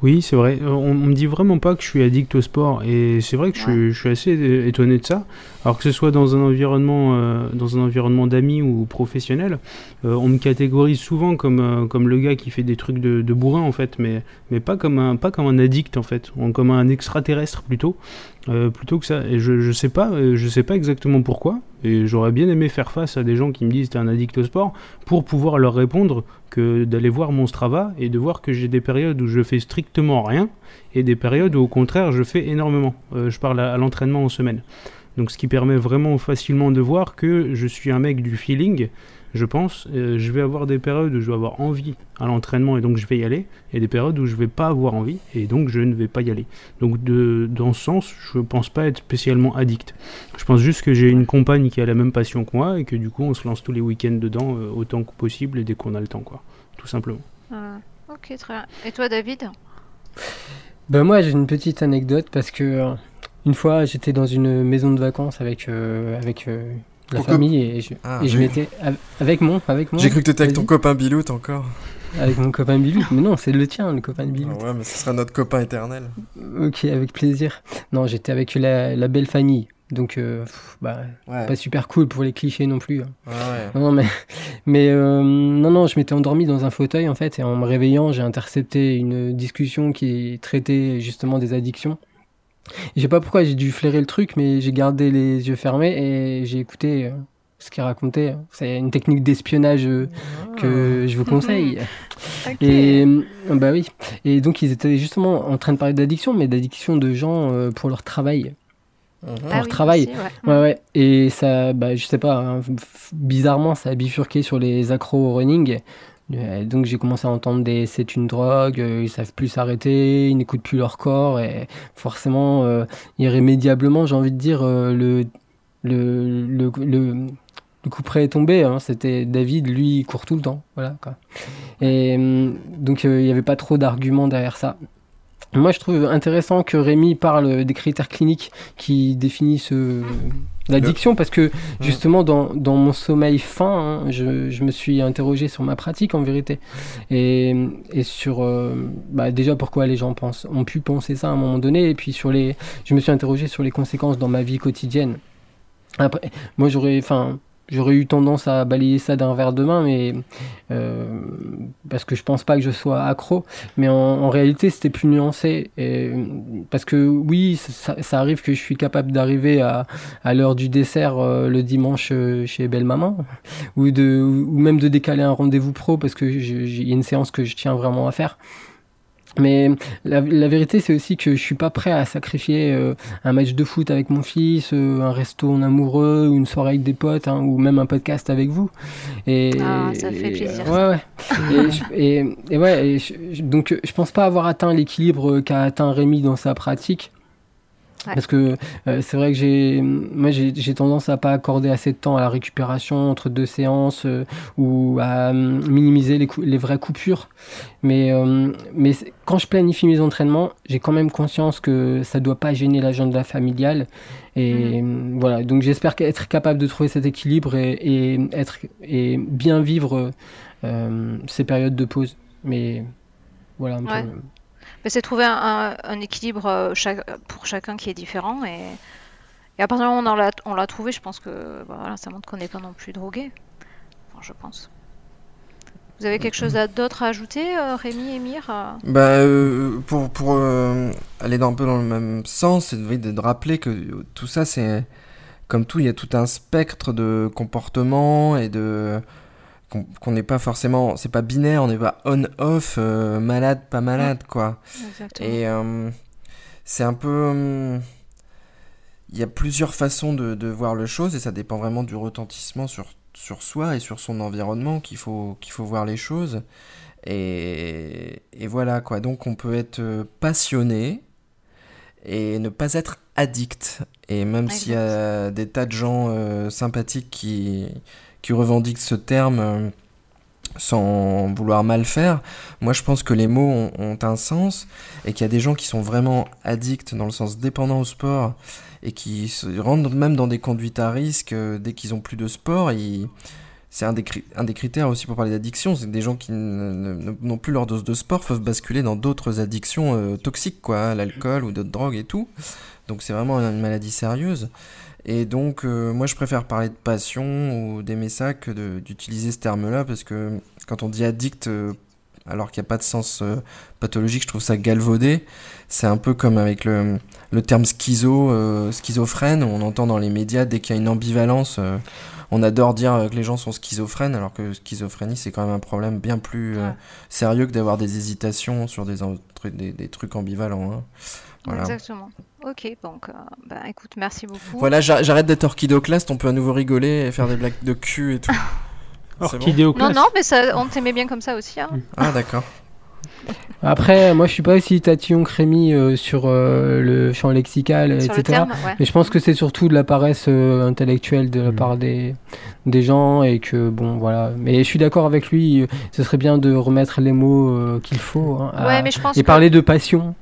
Oui, c'est vrai. On, on, me dit vraiment pas que je suis addict au sport. Et c'est vrai que je, suis assez étonné de ça. Alors que ce soit dans un environnement, euh, dans un environnement d'amis ou professionnel, euh, on me catégorise souvent comme, euh, comme le gars qui fait des trucs de, de, bourrin en fait, mais, mais pas, comme un, pas comme un addict en fait, comme un extraterrestre plutôt. Euh, plutôt que ça. Et je, je sais pas, euh, je sais pas exactement pourquoi. Et j'aurais bien aimé faire face à des gens qui me disent t'es un addict au sport pour pouvoir leur répondre que d'aller voir mon Strava et de voir que j'ai des périodes où je fais strictement rien et des périodes où au contraire je fais énormément. Euh, je parle à l'entraînement en semaine. Donc ce qui permet vraiment facilement de voir que je suis un mec du feeling je pense, euh, je vais avoir des périodes où je vais avoir envie à l'entraînement et donc je vais y aller, et des périodes où je vais pas avoir envie et donc je ne vais pas y aller. Donc de, dans ce sens, je pense pas être spécialement addict. Je pense juste que j'ai une compagne qui a la même passion que moi et que du coup on se lance tous les week-ends dedans euh, autant que possible et dès qu'on a le temps, quoi. Tout simplement. Ah, ok, très bien. Et toi, David? Ben moi, j'ai une petite anecdote parce que euh, une fois, j'étais dans une maison de vacances avec avec la famille et je, ah, et je m'étais avec mon avec J'ai cru que t'étais avec ton copain Bilout encore. Avec mon copain Bilout, mais non, c'est le tien, le copain de Bilout. Ah ouais, mais ce sera notre copain éternel. Ok, avec plaisir. Non, j'étais avec la, la, belle famille. Donc, euh, bah, pas super cool pour les clichés non plus. Hein. Ouais. Non, mais, *laughs* mais euh, non, non, je m'étais endormi dans un fauteuil en fait, et en me réveillant, j'ai intercepté une discussion qui traitait justement des addictions. Je sais pas pourquoi j'ai dû flairer le truc, mais j'ai gardé les yeux fermés et j'ai écouté euh, ce qu'il racontait. C'est une technique d'espionnage euh, que je vous conseille. *laughs* Et euh, bah oui. Et donc ils étaient justement en train de parler d'addiction, mais d'addiction de gens pour leur travail. Pour leur ah travail. ouais. ouais. Et ça, bah, je sais pas, hein, bizarrement, ça a bifurqué sur les accros au running. Euh, donc j'ai commencé à entendre des c'est une drogue, euh, ils savent plus s'arrêter, ils n'écoutent plus leur corps et forcément euh, irrémédiablement j'ai envie de dire le, le, le, le, coup près est tombé. Hein. C'était David, lui il court tout le temps, voilà quoi. Et donc il n'y avait pas trop d'arguments derrière ça. Moi, je trouve intéressant que Rémi parle des critères cliniques qui définissent euh, l'addiction, parce que justement, dans, dans mon sommeil fin, hein, je, je me suis interrogé sur ma pratique en vérité. Et, et sur euh, bah, déjà pourquoi les gens pensent, ont pu penser ça à un moment donné, et puis sur les, je me suis interrogé sur les conséquences dans ma vie quotidienne. Après, moi, j'aurais, enfin, j'aurais eu tendance à balayer ça d'un verre de main, mais euh, parce que je pense pas que je sois accro. Mais en, en réalité, c'était plus nuancé. Et, parce que oui, ça, ça arrive que je suis capable d'arriver à, à l'heure du dessert euh, le dimanche euh, chez Belle Maman, *laughs* ou de, ou même de décaler un rendez-vous pro parce que il y a une séance que je tiens vraiment à faire. Mais la, la vérité, c'est aussi que je suis pas prêt à sacrifier euh, un match de foot avec mon fils, euh, un resto en amoureux, ou une soirée avec des potes, hein, ou même un podcast avec vous. Et, Ah, ça fait plaisir, et- ouais, ouais. et, je- et, et ouais, et je- donc je pense pas avoir atteint l'équilibre qu'a atteint Rémi dans sa pratique. Ouais. Parce que euh, c'est vrai que j'ai, moi j'ai j'ai tendance à pas accorder assez de temps à la récupération entre deux séances euh, ou à hum, minimiser les, les vraies coupures. Mais, euh, mais quand je planifie mes entraînements, j'ai quand même conscience que ça doit pas gêner l'agenda familial. Et hum, voilà, donc j'espère être capable de trouver cet équilibre et, et être et bien vivre euh, ces périodes de pause. Mais voilà un Ouais. peu. C'est trouver un, équilibre euh, pour chacun qui est différent. Et, et à partir du moment où on l'a, trouvé, je pense que bah, ça montre qu'on n'est pas non plus drogué. Je pense. Vous avez quelque chose d'autre à ajouter, euh, Rémi et Mire euh? Bah, pour, aller dans, un peu dans le même sens, c'est de, rappeler que tout ça, c'est comme tout, il y a tout un spectre de comportements et de qu'on n'est pas forcément, c'est pas binaire, on n'est pas on-off, euh, malade, pas malade, quoi. Exactement. Et euh, c'est un peu. hum, Il y a plusieurs façons de, de voir le chose et ça dépend vraiment du retentissement sur, sur soi et sur son environnement qu'il faut, qu'il faut voir les choses. Et, et voilà quoi. Donc on peut être euh, passionné et ne pas être addict. Et même s'il y a des tas de gens sympathiques qui, qui revendiquent ce terme euh, sans vouloir mal faire, moi je pense que les mots ont, un sens et qu'il y a des gens qui sont vraiment addicts dans le sens dépendant au sport et qui se rendent même dans des conduites à risque euh, dès qu'ils ont plus de sport. C'est un des, critères aussi pour parler d'addiction, c'est que des gens qui n'ont plus leur dose de sport peuvent basculer dans d'autres addictions euh, toxiques, quoi, hein, l'alcool ou d'autres drogues et tout. Donc c'est vraiment une maladie sérieuse. Et donc euh, moi je préfère parler de passion ou d'aimer ça que d'utiliser ce terme-là parce que quand on dit addict euh, alors qu'il n'y a pas de sens euh, pathologique, je trouve ça galvaudé. C'est un peu comme avec le, le terme schizo, schizophrène, on entend dans les médias dès qu'il y a une ambivalence, on adore dire que les gens sont schizophrènes, alors que schizophrénie c'est quand même un problème bien plus sérieux que d'avoir des hésitations sur des trucs ambivalents. hein. Voilà. Exactement. Ok, donc, euh, bah, écoute, merci beaucoup. Voilà, j'a- j'arrête d'être orchidoclaste, on peut à nouveau rigoler et faire des blagues de cul et tout. *laughs* Orchidéoclaste. Non, non, mais ça, on t'aimait bien comme ça aussi. Hein. Ah d'accord. Après, moi je suis pas aussi tatillon que Rémi euh, sur euh, le champ lexical, Sur le etc. terme, ouais. Mais je pense que c'est surtout de la paresse euh, intellectuelle de la Mm. part des, des gens et que bon voilà. Mais je suis d'accord avec lui, euh, ce serait bien de remettre les mots euh, qu'il faut hein, à- Ouais, mais je pense et que parler de passion.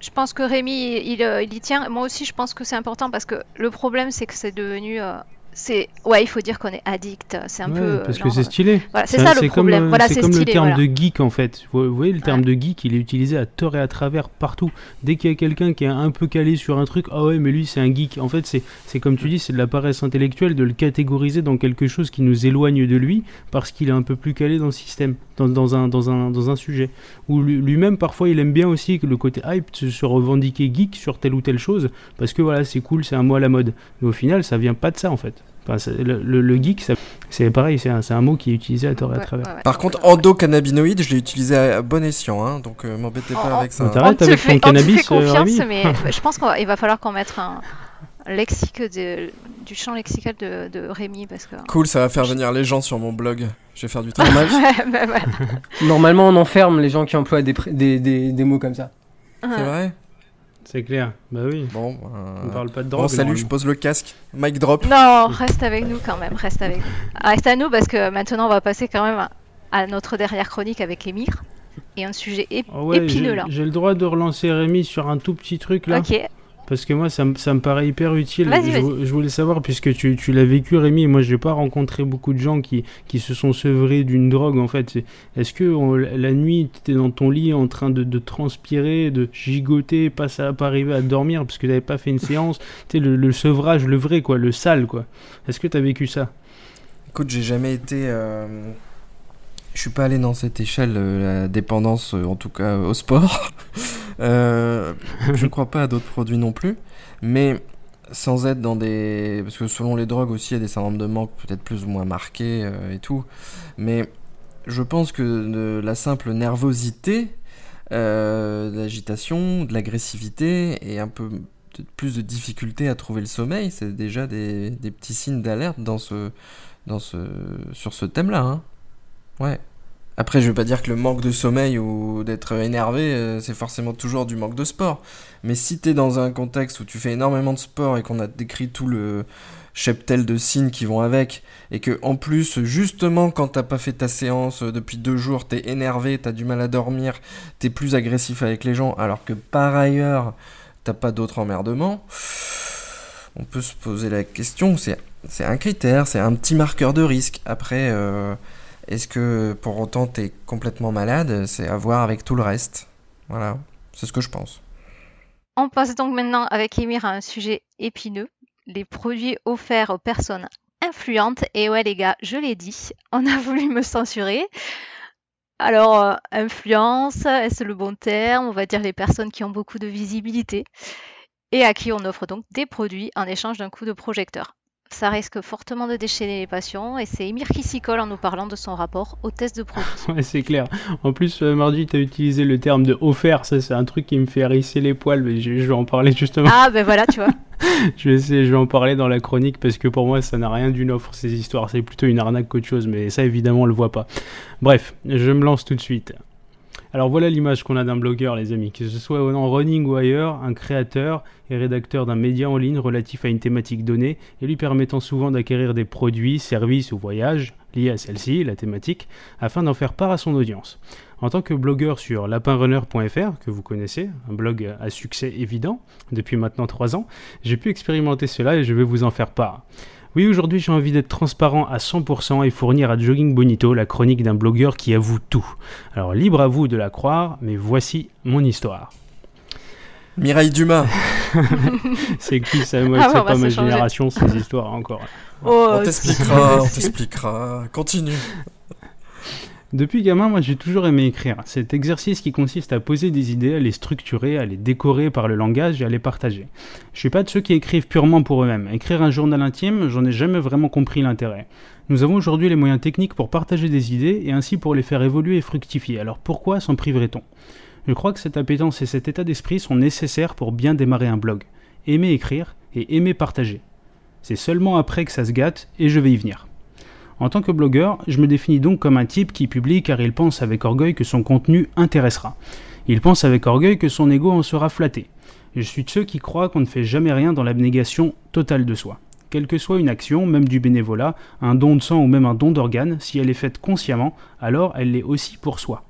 Je pense que Rémi, il, euh, il y tient. Moi aussi, je pense que c'est important parce que le problème, c'est que c'est devenu. euh, c'est ouais, il faut dire qu'on est addict. C'est un Ouais, peu. parce genre, que c'est stylé. Voilà, c'est ça le problème. Voilà, c'est comme stylé. le terme voilà. de geek en fait. Vous, voyez, le terme de geek, il est utilisé à tort et à travers partout. Dès qu'il y a quelqu'un qui est un peu calé sur un truc, ah ouais, mais lui c'est un geek. En fait, c'est c'est comme tu dis, c'est de la paresse intellectuelle de le catégoriser dans quelque chose qui nous éloigne de lui parce qu'il est un peu plus calé dans le système, dans, dans un, dans, un, dans un sujet. Ou lui- lui-même, parfois, il aime bien aussi que le côté hype, se, se revendiquer geek sur telle ou telle chose parce que voilà, c'est cool, c'est un mot à la mode. Mais au final, ça vient pas de ça en fait. Enfin, le, le- le geek, c'est pareil, c'est un, mot qui est utilisé à tort et à travers. ouais, ouais. Par contre, endocannabinoïde, je l'ai utilisé à bon escient, hein, donc euh, m'embêtez pas Oh, avec ça. hein. t'arrêtes on te avec fait, ton on te cannabis, fait euh, confiance, *laughs* mais je pense qu'il va falloir qu'on mette un lexique de- du champ lexical de, de Rémi parce que. Cool, ça va faire venir les gens sur mon blog. Je vais faire du travail. *laughs* ouais, bah, ouais. Normalement, on enferme les gens qui emploient des, pr- des, des, des mots comme ça. C'est vrai? C'est clair, bah oui. Bon, On euh, parle pas de drogue. bon salut, je pose le casque. Mic drop. Non, reste avec nous quand même, reste avec nous. Reste à nous parce que maintenant on va passer quand même à, notre dernière chronique avec Émir. et un sujet ép- Ah ouais, épineux j'ai- là. J'ai le droit de relancer Rémi sur un tout petit truc là. Ok, Parce que moi, ça, me- ça me paraît hyper utile. Je, vou- je voulais savoir, puisque tu, tu l'as vécu, Rémi, et moi, j'ai pas rencontré beaucoup de gens qui, qui se sont sevrés d'une drogue, en fait. Est-ce que on- la nuit, tu étais dans ton lit en train de, de transpirer, de gigoter, pas, ça, pas arriver à dormir parce que t'avais pas fait une *laughs* séance? Tu sais, le, le sevrage, le vrai, quoi, le sale, quoi. Est-ce que t'as vécu ça? Écoute, j'ai jamais été. euh, Je suis pas allé dans cette échelle, euh, la dépendance, euh, en tout cas euh, au sport. *laughs* Euh, je crois pas à d'autres produits non plus. Mais sans être dans des. Parce que selon les drogues aussi, il y a des syndromes de manque peut-être plus ou moins marqués euh, et tout. Mais je pense que de la simple nervosité, euh, l'agitation, de l'agressivité et un peu plus de difficulté à trouver le sommeil, c'est déjà des, des petits signes d'alerte dans ce, dans ce, sur ce thème-là. Hein. Ouais. Après, je veux pas dire que le manque de sommeil ou d'être énervé, euh, c'est forcément toujours du manque de sport. Mais si t'es dans un contexte où tu fais énormément de sport et qu'on a décrit tout le cheptel de signes qui vont avec, et que en plus, justement, quand t'as pas fait ta séance euh, depuis deux jours, t'es énervé, t'as du mal à dormir, t'es plus agressif avec les gens, alors que par ailleurs, t'as pas d'autres emmerdements, on peut se poser la question, c'est un critère, c'est un petit marqueur de risque. Après, euh, est-ce que pour autant t'es complètement malade? C'est à voir avec tout le reste. Voilà, c'est ce que je pense. on passe donc maintenant avec Émir à un sujet épineux, les produits offerts aux personnes influentes. Et ouais les gars, je l'ai dit, on a *laughs* voulu me censurer. Alors, euh, influence, est-ce le bon terme? On va dire les personnes qui ont beaucoup de visibilité et à qui on offre donc des produits en échange d'un coup de projecteur. Ça risque fortement de déchaîner les passions et c'est Émir qui s'y colle en nous parlant de son rapport au test de produit. *laughs* Ouais, c'est clair. En plus, euh, mardi, t'as utilisé le terme de offert. Ça, c'est un truc qui me fait hérisser les poils. Mais je, je vais en parler justement. Ah ben voilà, tu vois. *laughs* Je vais, essayer, je vais en parler dans la chronique parce que pour moi, ça n'a rien d'une offre, ces histoires. C'est plutôt une arnaque qu'autre chose, mais ça, évidemment, on le voit pas. Bref, je me lance tout de suite. Alors voilà l'image qu'on a d'un blogueur, les amis. Que ce soit en running ou ailleurs, un créateur et rédacteur d'un média en ligne relatif à une thématique donnée et lui permettant souvent d'acquérir des produits, services ou voyages liés à celle-ci, la thématique, afin d'en faire part à son audience. En tant que blogueur sur lapinrunner.fr, que vous connaissez, un blog à succès évident depuis maintenant 3 ans, j'ai pu expérimenter cela et je vais vous en faire part. Oui, aujourd'hui j'ai envie d'être transparent à 100% et fournir à Jogging Bonito la chronique d'un blogueur qui avoue tout. Alors libre à vous de la croire, mais voici mon histoire. Mireille Dumas, *laughs* C'est qui ça? Moi, Ah c'est pas se ma changer. génération, ces histoires encore. Oh, on t'expliquera, on t'expliquera. Continue. Depuis gamin, moi j'ai toujours aimé écrire. Cet exercice qui consiste à poser des idées, à les structurer, à les décorer par le langage et à les partager. Je suis pas de ceux qui écrivent purement pour eux-mêmes. Écrire un journal intime, j'en ai jamais vraiment compris l'intérêt. Nous avons aujourd'hui les moyens techniques pour partager des idées et ainsi pour les faire évoluer et fructifier. Alors pourquoi s'en priverait-on? Je crois que cette appétence et cet état d'esprit sont nécessaires pour bien démarrer un blog. Aimer écrire et aimer partager. C'est seulement après que ça se gâte et je vais y venir. En tant que blogueur, je me définis donc comme un type qui publie car il pense avec orgueil que son contenu intéressera. Il pense avec orgueil que son ego en sera flatté. Je suis de ceux qui croient qu'on ne fait jamais rien dans l'abnégation totale de soi. Quelle que soit une action, même du bénévolat, un don de sang ou même un don d'organes, si elle est faite consciemment, alors elle l'est aussi pour soi.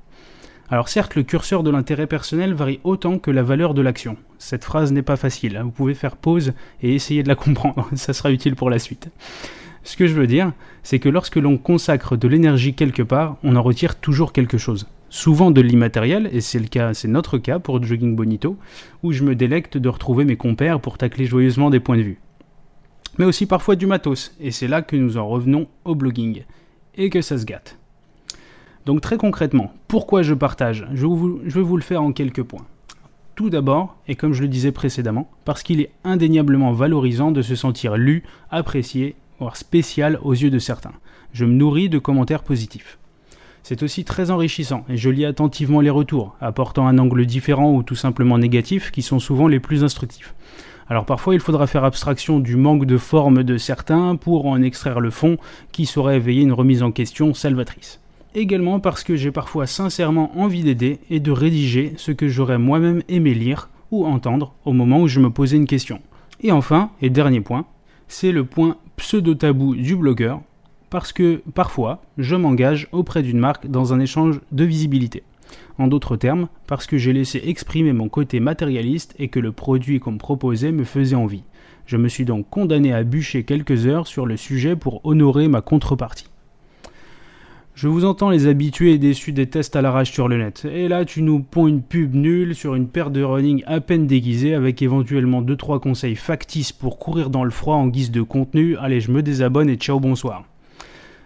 Alors certes, le curseur de l'intérêt personnel varie autant que la valeur de l'action. Cette phrase n'est pas facile, hein. vous pouvez faire pause et essayer de la *laughs* comprendre, ça sera utile pour la suite. Ce que je veux dire, c'est que lorsque l'on consacre de l'énergie quelque part, on en retire toujours quelque chose. Souvent de l'immatériel, et c'est notre cas pour Jogging Bonito, où je me délecte de retrouver mes compères pour tacler joyeusement des points de vue. Mais aussi parfois du matos, et c'est là que nous en revenons au blogging, et que ça se gâte. Donc très concrètement, pourquoi je partage? Je vais vous le faire en quelques points. Tout d'abord, et comme je le disais précédemment, parce qu'il est indéniablement valorisant de se sentir lu, apprécié, voire spécial aux yeux de certains. Je me nourris de commentaires positifs. C'est aussi très enrichissant et je lis attentivement les retours, apportant un angle différent ou tout simplement négatif qui sont souvent les plus instructifs. Alors parfois il faudra faire abstraction du manque de forme de certains pour en extraire le fond qui saurait éveiller une remise en question salvatrice. Également parce que j'ai parfois sincèrement envie d'aider et de rédiger ce que j'aurais moi-même aimé lire ou entendre au moment où je me posais une question. Et enfin, et dernier point, c'est le point pseudo-tabou du blogueur, parce que parfois, je m'engage auprès d'une marque dans un échange de visibilité. En d'autres termes, parce que j'ai laissé exprimer mon côté matérialiste et que le produit qu'on me proposait me faisait envie. Je me suis donc condamné à bûcher quelques heures sur le sujet pour honorer ma contrepartie. Je vous entends les habitués et déçus des tests à l'arrache sur le net. Et là, tu nous ponds une pub nulle sur une paire de running à peine déguisée avec éventuellement 2-3 conseils factices pour courir dans le froid en guise de contenu. Allez, je me désabonne et ciao, bonsoir.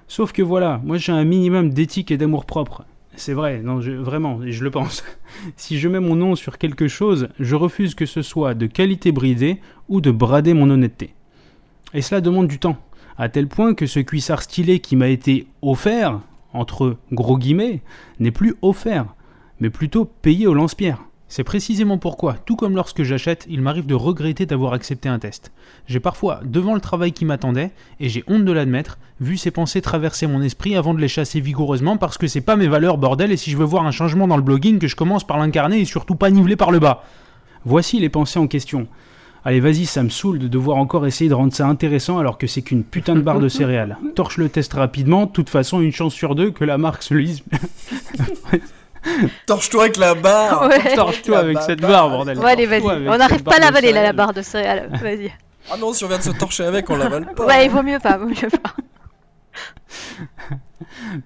Sauf que voilà, moi j'ai un minimum d'éthique et d'amour propre. C'est vrai, non, je, vraiment, je le pense. *laughs* si je mets mon nom sur quelque chose, je refuse que ce soit de qualité bridée ou de brader mon honnêteté. Et cela demande du temps, à tel point que ce cuissard stylé qui m'a été offert, entre gros guillemets, n'est plus offert, mais plutôt payé au lance-pierre. C'est précisément pourquoi, tout comme lorsque j'achète, il m'arrive de regretter d'avoir accepté un test. J'ai parfois devant le travail qui m'attendait, et j'ai honte de l'admettre, vu ces pensées traverser mon esprit avant de les chasser vigoureusement parce que c'est pas mes valeurs bordel et si je veux voir un changement dans le blogging que je commence par l'incarner et surtout pas niveler par le bas. Voici les pensées en question. Allez vas-y ça me saoule de devoir encore essayer de rendre ça intéressant alors que c'est qu'une putain de barre de céréales. *laughs* Torche le test rapidement, de toute façon une chance sur deux que la marque se lise. *laughs* Torche-toi avec la barre Ouais. Torche-toi avec cette barre bordel. Ouais, allez, vas-y. On n'arrive pas à l'avaler là, la barre de céréales. *laughs* Vas-y. Ah non, si on vient de se torcher avec, on l'avale pas Ouais, il vaut mieux pas, vaut mieux pas.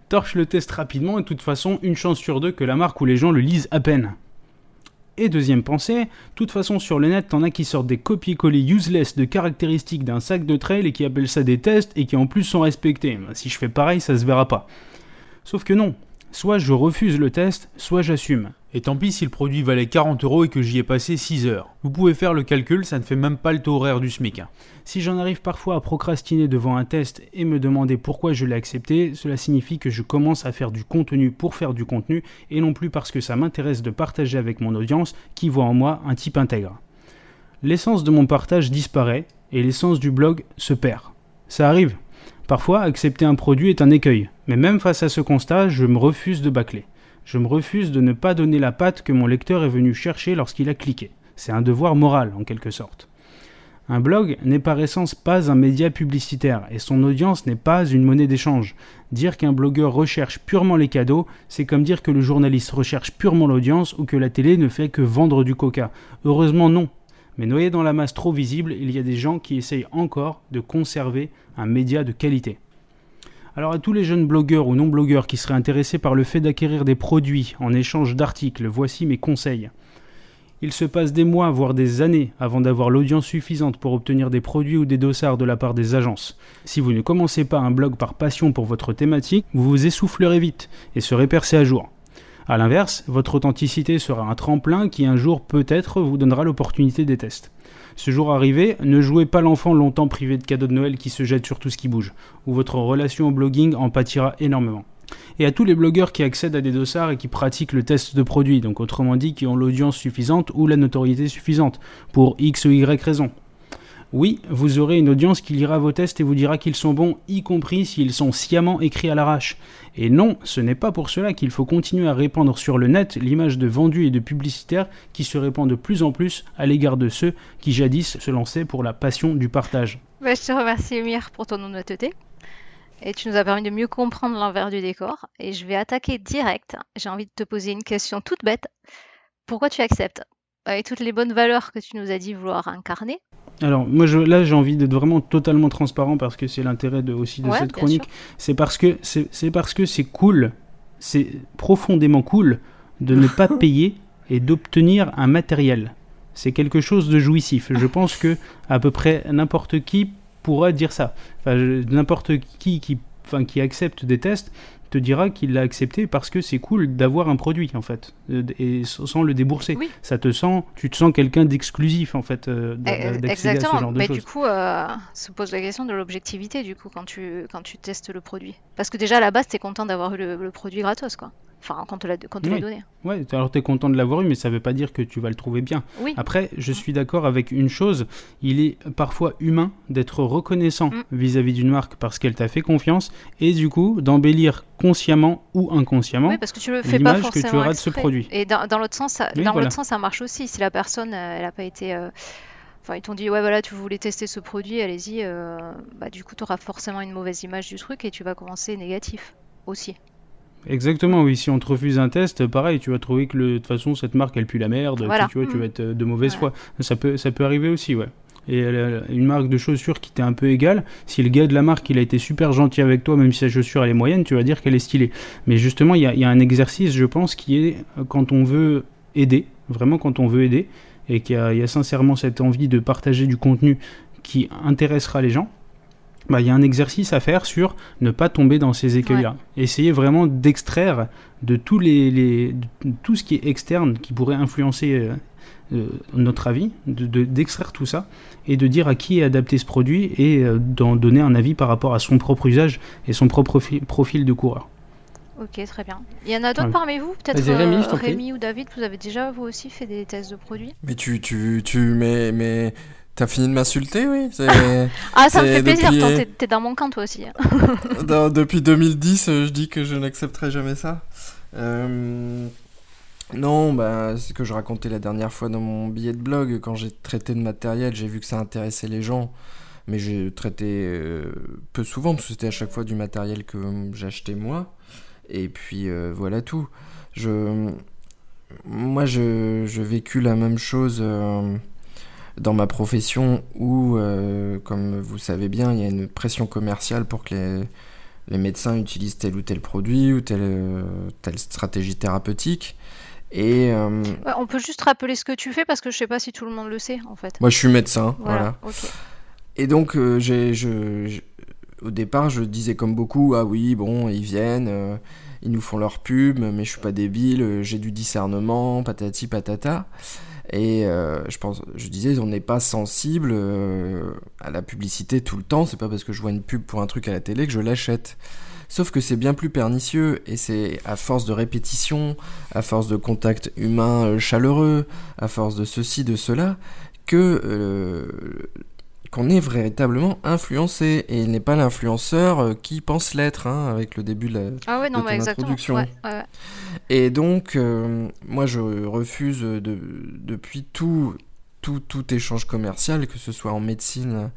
torche le test rapidement et de toute façon une chance sur deux que la marque ou les gens le lisent à peine. Et deuxième pensée, toute façon sur le net t'en as qui sortent des copier-coller useless de caractéristiques d'un sac de trail et qui appellent ça des tests et qui en plus sont respectés. Bah, Si je fais pareil ça se verra pas. Sauf que non, soit je refuse le test, soit j'assume. Et tant pis si le produit valait 40 euros et que j'y ai passé 6 heures. Vous pouvez faire le calcul, ça ne fait même pas le taux horaire du SMIC. hein. Si j'en arrive parfois à procrastiner devant un test et me demander pourquoi je l'ai accepté, cela signifie que je commence à faire du contenu pour faire du contenu et non plus parce que ça m'intéresse de partager avec mon audience qui voit en moi un type intègre. L'essence de mon partage disparaît et l'essence du blog se perd. Ça arrive. Parfois, accepter un produit est un écueil, mais même face à ce constat, je me refuse de bâcler. Je me refuse de ne pas donner la patte que mon lecteur est venu chercher lorsqu'il a cliqué. C'est un devoir moral, en quelque sorte. Un blog n'est par essence pas un média publicitaire, et son audience n'est pas une monnaie d'échange. Dire qu'un blogueur recherche purement les cadeaux, c'est comme dire que le journaliste recherche purement l'audience ou que la télé ne fait que vendre du coca. Heureusement non. Mais noyé dans la masse trop visible, il y a des gens qui essayent encore de conserver un média de qualité. Alors à tous les jeunes blogueurs ou non-blogueurs qui seraient intéressés par le fait d'acquérir des produits en échange d'articles, voici mes conseils. Il se passe des mois, voire des années, avant d'avoir l'audience suffisante pour obtenir des produits ou des dossards de la part des agences. Si vous ne commencez pas un blog par passion pour votre thématique, vous vous essoufflerez vite et serez percé à jour. A l'inverse, votre authenticité sera un tremplin qui un jour peut-être vous donnera l'opportunité des tests. Ce jour arrivé, ne jouez pas l'enfant longtemps privé de cadeaux de Noël qui se jette sur tout ce qui bouge, ou votre relation au blogging en pâtira énormément. Et à tous les blogueurs qui accèdent à des dossards et qui pratiquent le test de produit, donc autrement dit qui ont l'audience suffisante ou la notoriété suffisante, pour X ou Y raison. Oui, vous aurez une audience qui lira vos tests et vous dira qu'ils sont bons, y compris s'ils sont sciemment écrits à l'arrache. Et non, ce n'est pas pour cela qu'il faut continuer à répandre sur le net l'image de vendus et de publicitaires qui se répand de plus en plus à l'égard de ceux qui jadis se lançaient pour la passion du partage. Bah, je te remercie, Emir, pour ton honnêteté. Et tu nous as permis de mieux comprendre l'envers du décor. Et je vais attaquer direct. J'ai envie de te poser une question toute bête. Pourquoi tu acceptes? Avec toutes les bonnes valeurs que tu nous as dit vouloir incarner. Alors, moi, je, là, j'ai envie d'être vraiment totalement transparent parce que c'est l'intérêt de, aussi de Ouais, cette chronique. C'est parce que c'est parce que c'est cool, c'est profondément cool de ne pas *laughs* payer et d'obtenir un matériel. C'est quelque chose de jouissif. Je pense que à peu près n'importe qui pourra dire ça. Enfin, n'importe qui qui, enfin, qui accepte des tests te dira qu'il l'a accepté parce que c'est cool d'avoir un produit en fait euh, et sans le débourser. Oui. Ça te sent, tu te sens quelqu'un d'exclusif en fait d'accéder à ce Exactement. genre de Mais choses. du coup, euh, se pose la question de l'objectivité du coup quand tu quand tu testes le produit. Parce que déjà à la base, t'es content d'avoir eu le, le produit gratos, quoi. Enfin, quand te l'a quand on te l'a Oui. donné. Ouais, alors t'es content de l'avoir eu, mais ça veut pas dire que tu vas le trouver bien. Oui. Après, je suis d'accord avec une chose, il est parfois humain d'être reconnaissant Mm. vis-à-vis d'une marque parce qu'elle t'a fait confiance, et du coup d'embellir consciemment ou inconsciemment. Oui, parce que tu le fais pas l'image que tu forcément auras de ce produit. Et dans, dans l'autre sens, ça, Oui, dans voilà. l'autre sens, ça marche aussi. Si la personne, euh, elle a pas été, euh, enfin, ils t'ont dit, ouais, voilà, tu voulais tester ce produit, allez-y. euh, bah, du coup, tu auras forcément une mauvaise image du truc et tu vas commencer négatif aussi. Exactement, oui. Si on te refuse un test, pareil, tu vas trouver que de toute façon cette marque elle pue la merde. Voilà. Tu, tu vois, tu Mm. vas être de mauvaise Voilà. foi. Ça peut, ça peut arriver aussi, ouais. Et une marque de chaussures qui t'est un peu égale, si le gars de la marque il a été super gentil avec toi, même si sa chaussure elle est moyenne, tu vas dire qu'elle est stylée. Mais justement, il y a, il y a un exercice, je pense, qui est euh, quand on veut aider, vraiment quand on veut aider, et qu'il y a sincèrement cette envie de partager du contenu qui intéressera les gens. Bah, il y a un exercice à faire sur ne pas tomber dans ces écueils-là. Essayer vraiment d'extraire de tous les, les- de tout ce qui est externe qui pourrait influencer euh, euh, notre avis, de- de- d'extraire tout ça et de dire à qui est adapté ce produit et euh, d'en donner un avis par rapport à son propre usage et son propre fi- profil de coureur. Ok, très bien. Il y en a d'autres Ouais. parmi vous Peut-être. Rémi ou David, vous avez déjà vous aussi fait des tests de produits? Mais tu, tu, tu, mais, mais, t'as fini de m'insulter, oui *laughs* Ah, ça me fait plaisir, depuis- toi, t'es- dans mon camp toi aussi. *laughs* depuis 2010, euh, je dis que je n'accepterai jamais ça. Euh, Non, bah, c'est ce que je racontais la dernière fois dans mon billet de blog. Quand j'ai traité de matériel, j'ai vu que ça intéressait les gens. Mais j'ai traité euh, peu souvent, parce que c'était à chaque fois du matériel que j'achetais moi. Et puis euh, voilà tout. Je... Moi, je, je vécu la même chose euh, dans ma profession où, euh, comme vous savez bien, il y a une pression commerciale pour que les, les médecins utilisent tel ou tel produit ou telle, euh, telle stratégie thérapeutique. Et euh, on peut juste rappeler ce que tu fais parce que je sais pas si tout le monde le sait en fait. moi, je suis médecin, voilà. Et donc, euh, j'ai, je, je- au départ, je disais comme beaucoup, ah oui, bon, ils viennent, euh, ils nous font leur pub, mais je suis pas débile, j'ai du discernement, patati patata. Et euh, je pense, je disais, on n'est pas sensible euh, à la publicité tout le temps. C'est pas parce que je vois une pub pour un truc à la télé que je l'achète. Sauf que c'est bien plus pernicieux et c'est à force de répétition, à force de contact humain euh, chaleureux, à force de ceci, de cela, que qu'on est véritablement influencé et il n'est pas l'influenceur euh, qui pense l'être hein, avec le début de la, Ah ouais, non, de ton introduction. Ouais, ouais, ouais. et donc, euh, moi, je refuse de, depuis tout, tout, tout échange commercial, que ce soit en médecine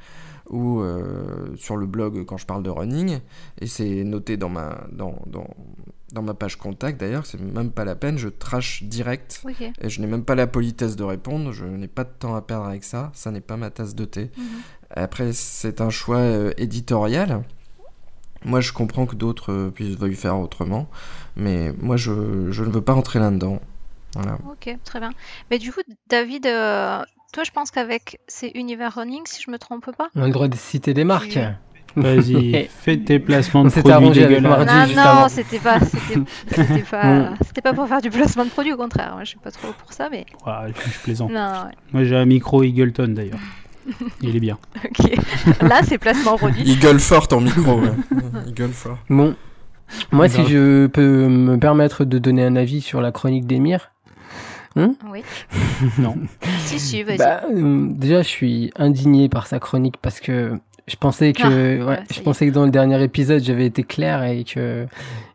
ou euh, sur le blog quand je parle de running. Et c'est noté dans ma, dans, dans, dans ma page contact d'ailleurs, c'est même pas la peine, je trash direct. Et je n'ai même pas la politesse de répondre, je n'ai pas de temps à perdre avec ça, ça n'est pas ma tasse de thé. Mhm. Après, c'est un choix euh, éditorial. Moi, je comprends que d'autres euh, puissent veuillent faire autrement, mais moi, je, je ne veux pas rentrer là-dedans. Voilà. Ok, très bien. Mais du coup, David, euh, toi, je pense qu'avec ces univers running, si je me trompe pas. On a le droit de citer des marques. Vas-y, *laughs* fais tes placements de produits dégueulasses. Mardi Non, juste non, c'était pas, c'était, *laughs* pas, c'était pas pour faire du placement de produit, au contraire. Moi, je suis pas trop pour ça, mais Ouais, je, plaisante. non, ouais. Moi j'ai un micro Eagleton d'ailleurs. *laughs* Il est bien. ok. Là, c'est placement produit. Il gueule fort ton micro. ouais. Il gueule fort. Bon, moi, si Grave. je peux me permettre de donner un avis sur la chronique d'Emir. Oui. Non. Si, si, vas-y. Bah, euh, déjà, je suis indigné par sa chronique parce que je pensais que, Ah, ouais, je pensais que dans le dernier épisode, j'avais été clair et que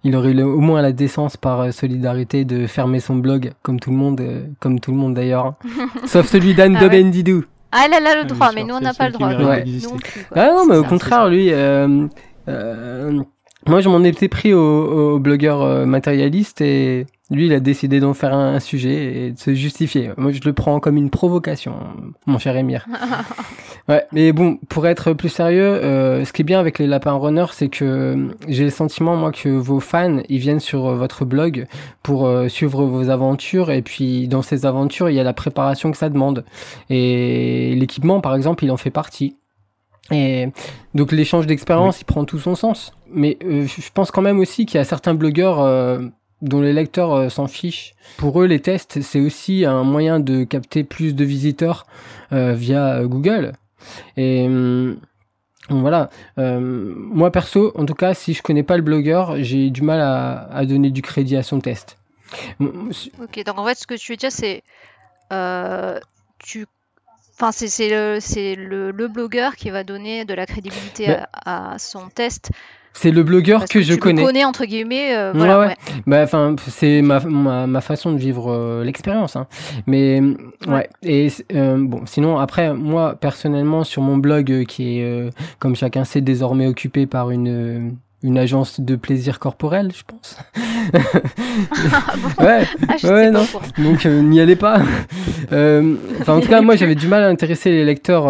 il aurait eu au moins la décence par euh, solidarité de fermer son blog, comme tout le monde, euh, comme tout le monde d'ailleurs, *laughs* sauf celui d'Anne Ah de ouais. Bendidou. Ah, elle, a le Ah, droit, mais nous, on n'a pas le droit. Ouais. Non plus. Ah non, mais au contraire, lui, euh, euh, moi je m'en étais pris au, au blogueur euh, matérialiste et lui il a décidé d'en faire un, un sujet et de se justifier. Moi je le prends comme une provocation, mon cher Émir. *laughs* Ouais, mais bon, pour être plus sérieux, euh, ce qui est bien avec les lapins runners, c'est que euh, j'ai le sentiment, moi, que vos fans, ils viennent sur euh, votre blog pour euh, suivre vos aventures, et puis dans ces aventures, il y a la préparation que ça demande. Et l'équipement, par exemple, il en fait partie. Et donc l'échange d'expérience, il prend tout son sens. Mais euh, je je pense quand même aussi qu'il y a certains blogueurs euh, dont les lecteurs euh, s'en fichent. Pour eux, les tests, c'est aussi un moyen de capter plus de visiteurs euh, via euh, Google. Et hum, voilà. Moi perso, en tout cas, si je connais pas le blogueur, j'ai du mal à, à donner du crédit à son test. Hum, Ok, donc en fait, ce que tu veux dire, c'est. tu. Enfin, c'est le, le, le blogueur qui va donner de la crédibilité à, à son test. C'est le blogueur parce que, je tu connais. Le connais, entre guillemets. euh, Ouais, voilà, ouais. ouais. Bah, enfin, c'est ma, ma, ma façon de vivre euh, l'expérience. Hein. Mais ouais. Et euh, bon, sinon après, moi personnellement sur mon blog euh, qui est, euh, comme chacun sait, désormais occupé par une une agence de plaisir corporel, je pense. *laughs* ouais, ah, ouais non. Donc n'y allez pas. *laughs* Enfin, en tout cas, moi, j'avais du mal à intéresser les lecteurs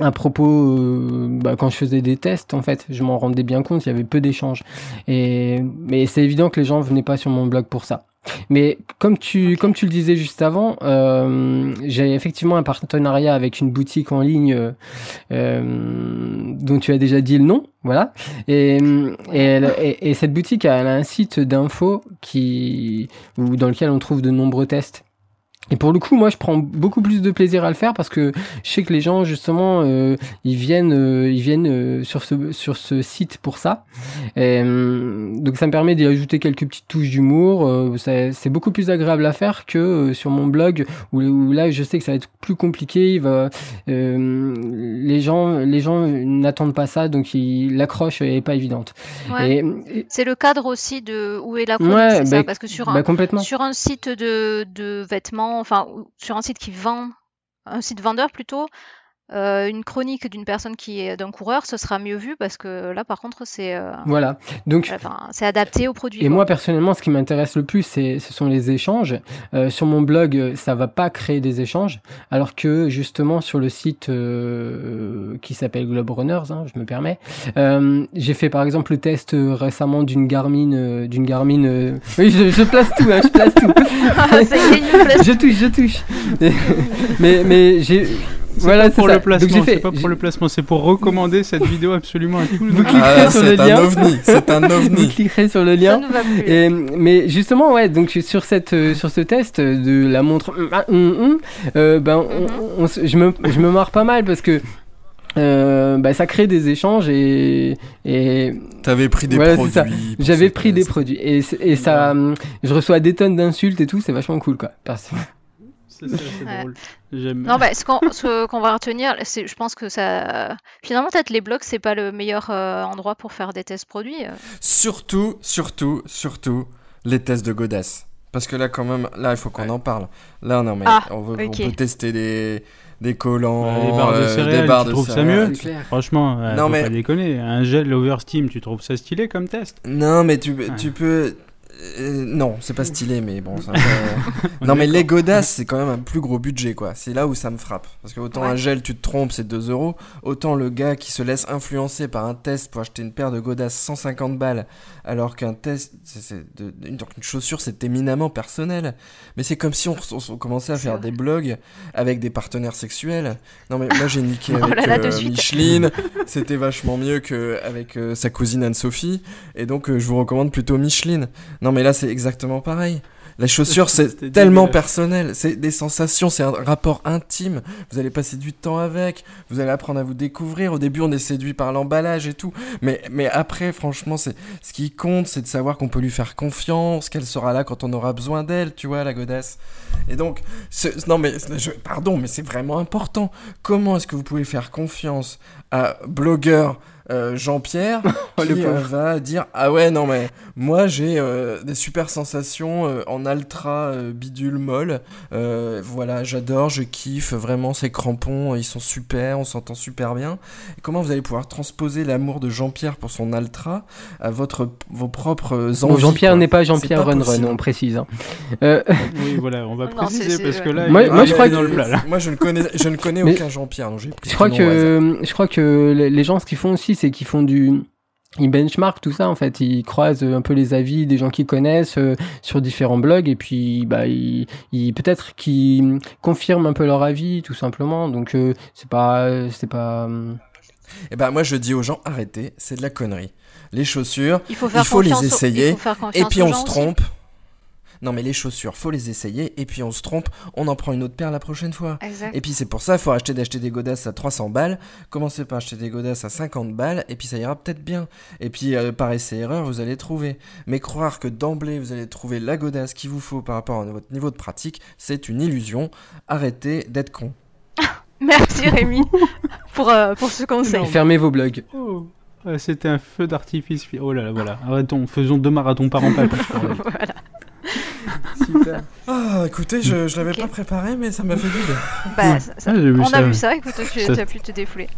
à propos, euh, bah, quand je faisais des tests, en fait, je m'en rendais bien compte, il y avait peu d'échanges. Et mais c'est évident que les gens venaient pas sur mon blog pour ça. Mais comme tu, comme tu le disais juste avant, euh, j'ai effectivement un partenariat avec une boutique en ligne euh, dont tu as déjà dit le nom, voilà. Et, et, et, cette boutique, elle a un site d'info qui, dans lequel on trouve de nombreux tests. Et pour le coup, moi, je prends beaucoup plus de plaisir à le faire parce que je sais que les gens, justement, euh, ils viennent, euh, ils viennent euh, sur ce sur ce site pour ça. Et, donc, ça me permet d'y ajouter quelques petites touches d'humour. c'est beaucoup plus agréable à faire que sur mon blog où, là, je sais que ça va être plus compliqué. Il va, les gens, les gens n'attendent pas ça, donc l'accroche est pas évidente. Ouais. c'est le cadre aussi de où est la ouais, bah, parce que sur un bah, sur un site de de vêtements enfin sur un site qui vend, un site vendeur plutôt, euh, une chronique d'une personne qui est d'un coureur, ce sera mieux vu parce que là, par contre, c'est euh, voilà. Donc c'est adapté au produit. Et moi personnellement, ce qui m'intéresse le plus, c'est ce sont les échanges. Euh, sur mon blog, ça va pas créer des échanges, alors que justement sur le site qui s'appelle Globe Runners, hein, je me permets, j'ai fait par exemple le test récemment d'une Garmin, d'une Garmin. *laughs* oui, je, place tout, hein, je place tout. *laughs* *laughs* je touche, je touche. mais mais j'ai voilà, pour le placement. C'est pas pour le placement, c'est pour recommander cette vidéo absolument à tous. Vous cliquerez ah, sur le lien. C'est un ovni. Vous cliquerez sur le lien. Et, mais justement, ouais, donc sur cette, euh, sur ce test de la montre, euh, ben, on, je me, je me marre pas mal parce que. Euh, bah, ça crée des échanges et, et t'avais pris des produits j'avais pris des produits et, et ça je reçois des tonnes d'insultes et tout c'est vachement cool quoi non, bah, *laughs* ce qu'on va retenir, c'est, je pense que ça. Finalement, peut-être les blogs, c'est pas le meilleur euh, endroit pour faire des tests produits. Euh. Surtout, surtout, surtout les tests de Godas. Parce que là, quand même, là, il faut qu'on en parle. Là, non, mais ah, on, veut, on, peut tester des, des collants, des barres de euh, céréales, des barres tu trouves ça mieux Franchement, non, faut mais... pas déconner. Un gel Oversteam, tu trouves ça stylé comme test? Non, mais tu, tu peux euh, non, c'est pas stylé, mais bon. *laughs* non, mais les godasses, c'est quand même un plus gros budget, quoi. C'est là où ça me frappe. Parce que autant un gel, tu te trompes, c'est 2 euros. Autant le gars qui se laisse influencer par un test pour acheter une paire de godasses 150 balles, alors qu'un test, c'est une, chaussure, c'est éminemment personnel. Mais c'est comme si on, commençait à faire des blogs avec des partenaires sexuels. Non, mais moi, j'ai niqué *laughs* oh avec euh, Micheline. *laughs* C'était vachement mieux qu'avec euh, sa cousine Anne-Sophie. Et donc, je vous recommande plutôt Micheline. Non, non, mais là, c'est exactement pareil. La chaussure, c'est tellement personnel. C'est des sensations, c'est un rapport intime. Vous allez passer du temps avec, vous allez apprendre à vous découvrir. Au début, on est séduit par l'emballage et tout. Mais, mais après, franchement, c'est ce qui compte, c'est de savoir qu'on peut lui faire confiance, qu'elle sera là quand on aura besoin d'elle, tu vois, la godasse. Et donc, non, mais, pardon, mais c'est vraiment important. Comment est-ce que vous pouvez faire confiance à blogueur euh, Jean-Pierre *laughs* qui euh, va dire ah ouais non mais moi j'ai euh, des super sensations en ultra bidule molle. Voilà j'adore je kiffe vraiment ces crampons ils sont super on s'entend super bien. Et comment vous allez pouvoir transposer l'amour de Jean-Pierre pour son ultra à votre vos propres envies Jean-Pierre n'est pas Jean-Pierre Run Run on précise hein. *laughs* oui voilà on va préciser parce que là moi, moi je crois que... dans le plat, moi je ne connais je ne connais aucun Jean-Pierre donc j'ai je crois que je crois que les gens ce qu'ils font aussi c'est qu'ils font du ils benchmark tout ça en fait, ils croisent un peu les avis des gens qu'ils connaissent euh, sur différents blogs et puis bah ils, peut-être qu'ils confirment un peu leur avis tout simplement. Donc euh, c'est pas c'est pas Et eh ben moi je dis aux gens arrêtez, c'est de la connerie. Les chaussures, il faut, les essayer et puis on se trompe. Non, mais les chaussures, faut les essayer. Et puis on se trompe, on en prend une autre paire la prochaine fois. Et puis c'est pour ça, il faut acheter d'acheter des godasses à 300 balles. Commencez par acheter des godasses à 50 balles. Et puis ça ira peut-être bien. Et puis euh, par essai-erreur, vous allez trouver. Mais croire que d'emblée, vous allez trouver la godasse qu'il vous faut par rapport à votre niveau de pratique, c'est une illusion. Arrêtez d'être con. *laughs* Merci Rémi *laughs* pour, euh, pour ce conseil. Fermez vos blogs. Oh. C'était un feu d'artifice. Oh là là, voilà. Arrêtons, faisons deux marathons par an. *laughs* voilà. *laughs* Super. Ah, écoutez, je, je l'avais pas préparé, mais ça m'a fait du bien. Bah, ça, ah, on a vu ça, écoute, tu, as pu te défouler.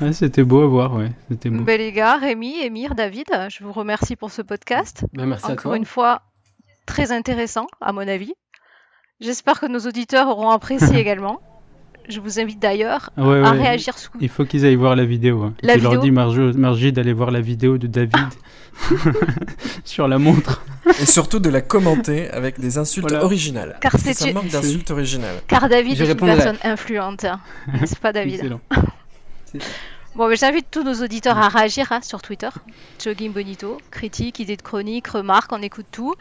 Ouais, c'était beau à voir, ouais. C'était beau. Ben, les gars, Rémi, Émir, David, je vous remercie pour ce podcast. Ben, merci à Encore toi. une fois, très intéressant, à mon avis. J'espère que nos auditeurs auront apprécié *laughs* également. Je vous invite d'ailleurs Ah ouais, à ouais. réagir sous. Il faut qu'ils aillent voir la vidéo. hein. La tu leur dis, Margie, d'aller voir la vidéo de David *laughs* sur la montre. Et surtout de la commenter avec des insultes Voilà. originales. Car c'est ça une- manque d'insultes originales. Car David Je est une personne influente. N'est-ce pas, David Excellent. *laughs* Bon, mais j'invite tous nos auditeurs à réagir hein, sur Twitter. Jogging Bonito, critiques, idées de chroniques, remarques, on écoute tout.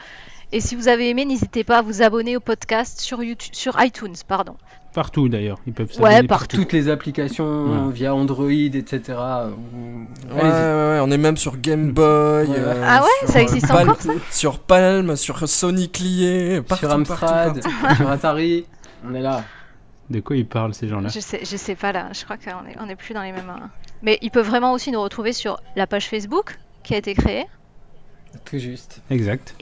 Et si vous avez aimé, n'hésitez pas à vous abonner au podcast sur, YouTube, sur iTunes. Pardon. Partout d'ailleurs. Ils peuvent Ouais, s'abonner partout. Toutes les applications Ouais. via Android, etc. euh, Ouais, ouais, allez-y. ouais, on est même sur Game Boy. Euh, Ah ouais, ça existe Palm- encore, ça Sur Palm, sur Sonic lié, partout, sur Amstrad, partout, partout. *laughs* sur Atari. On est là. De quoi ils parlent ces gens-là Je sais, je sais pas là, je crois qu'on est, on est plus dans les mêmes. euh. Mais ils peuvent vraiment aussi nous retrouver sur la page Facebook qui a été créée. Tout juste. Exact.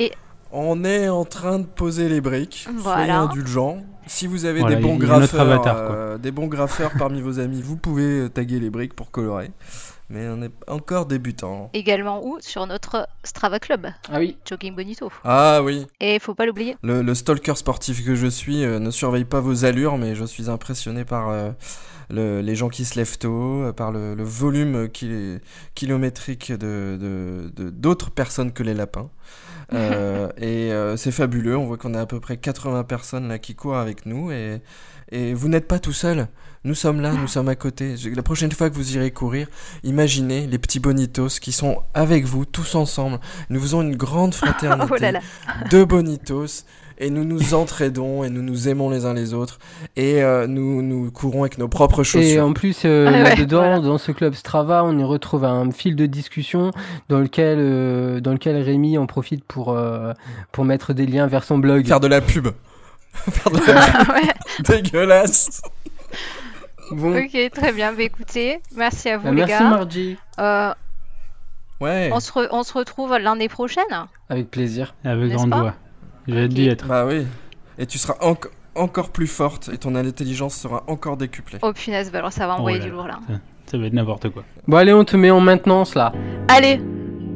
On est en train de poser les briques. Soyez Voilà. indulgents. Si vous avez Voilà, des bons graffeurs, avatar, euh, des bons graffeurs parmi vos amis, vous pouvez euh, taguer les briques pour colorer. Mais on est encore débutant. Également ou sur notre Strava Club, Ah oui. Jogging Bonito. Ah oui, Et faut pas l'oublier. le, le stalker sportif que je suis euh, ne surveille pas vos allures, mais je suis impressionné par euh, le- les gens qui se lèvent tôt, par le, le volume qui- kilométrique de de- de- d'autres personnes que les lapins. Euh, et euh, c'est fabuleux, on voit qu'on a à peu près 80 personnes là qui courent avec nous et, et vous n'êtes pas tout seul. Nous sommes là, nous sommes à côté. La prochaine fois que vous irez courir, imaginez les petits bonitos qui sont avec vous tous ensemble. Nous faisons une grande fraternité *laughs* Oh là là. de bonitos et nous nous entraidons et nous nous aimons les uns les autres et euh, nous nous courons avec nos propres Et chaussures. en plus, euh, Ah ouais, voilà. dans ce club Strava, on y retrouve un fil de discussion dans lequel, euh, dans lequel Rémi en profite pour, euh, pour mettre des liens vers son blog. Faire de la pub. *laughs* Faire de la pub Ouais. dégueulasse. Bon. Ok, très bien. Bah, écoutez, merci à vous Bah, les merci gars. Margie. Euh, Ouais. on, se re- on se retrouve l'année prochaine. Avec plaisir. Avec N'est-ce grande joie. J'allais okay. d'y être. Bah oui. Et tu seras encore encore plus forte et ton intelligence sera encore décuplée. Oh punaise, bah alors ça va envoyer oh du lourd là. Ça, va être n'importe quoi. Bon allez, on te met en maintenance là. Allez,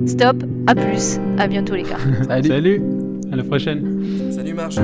stop, à plus, à bientôt les gars. *laughs* Salut. Salut, à la prochaine. Salut Marche.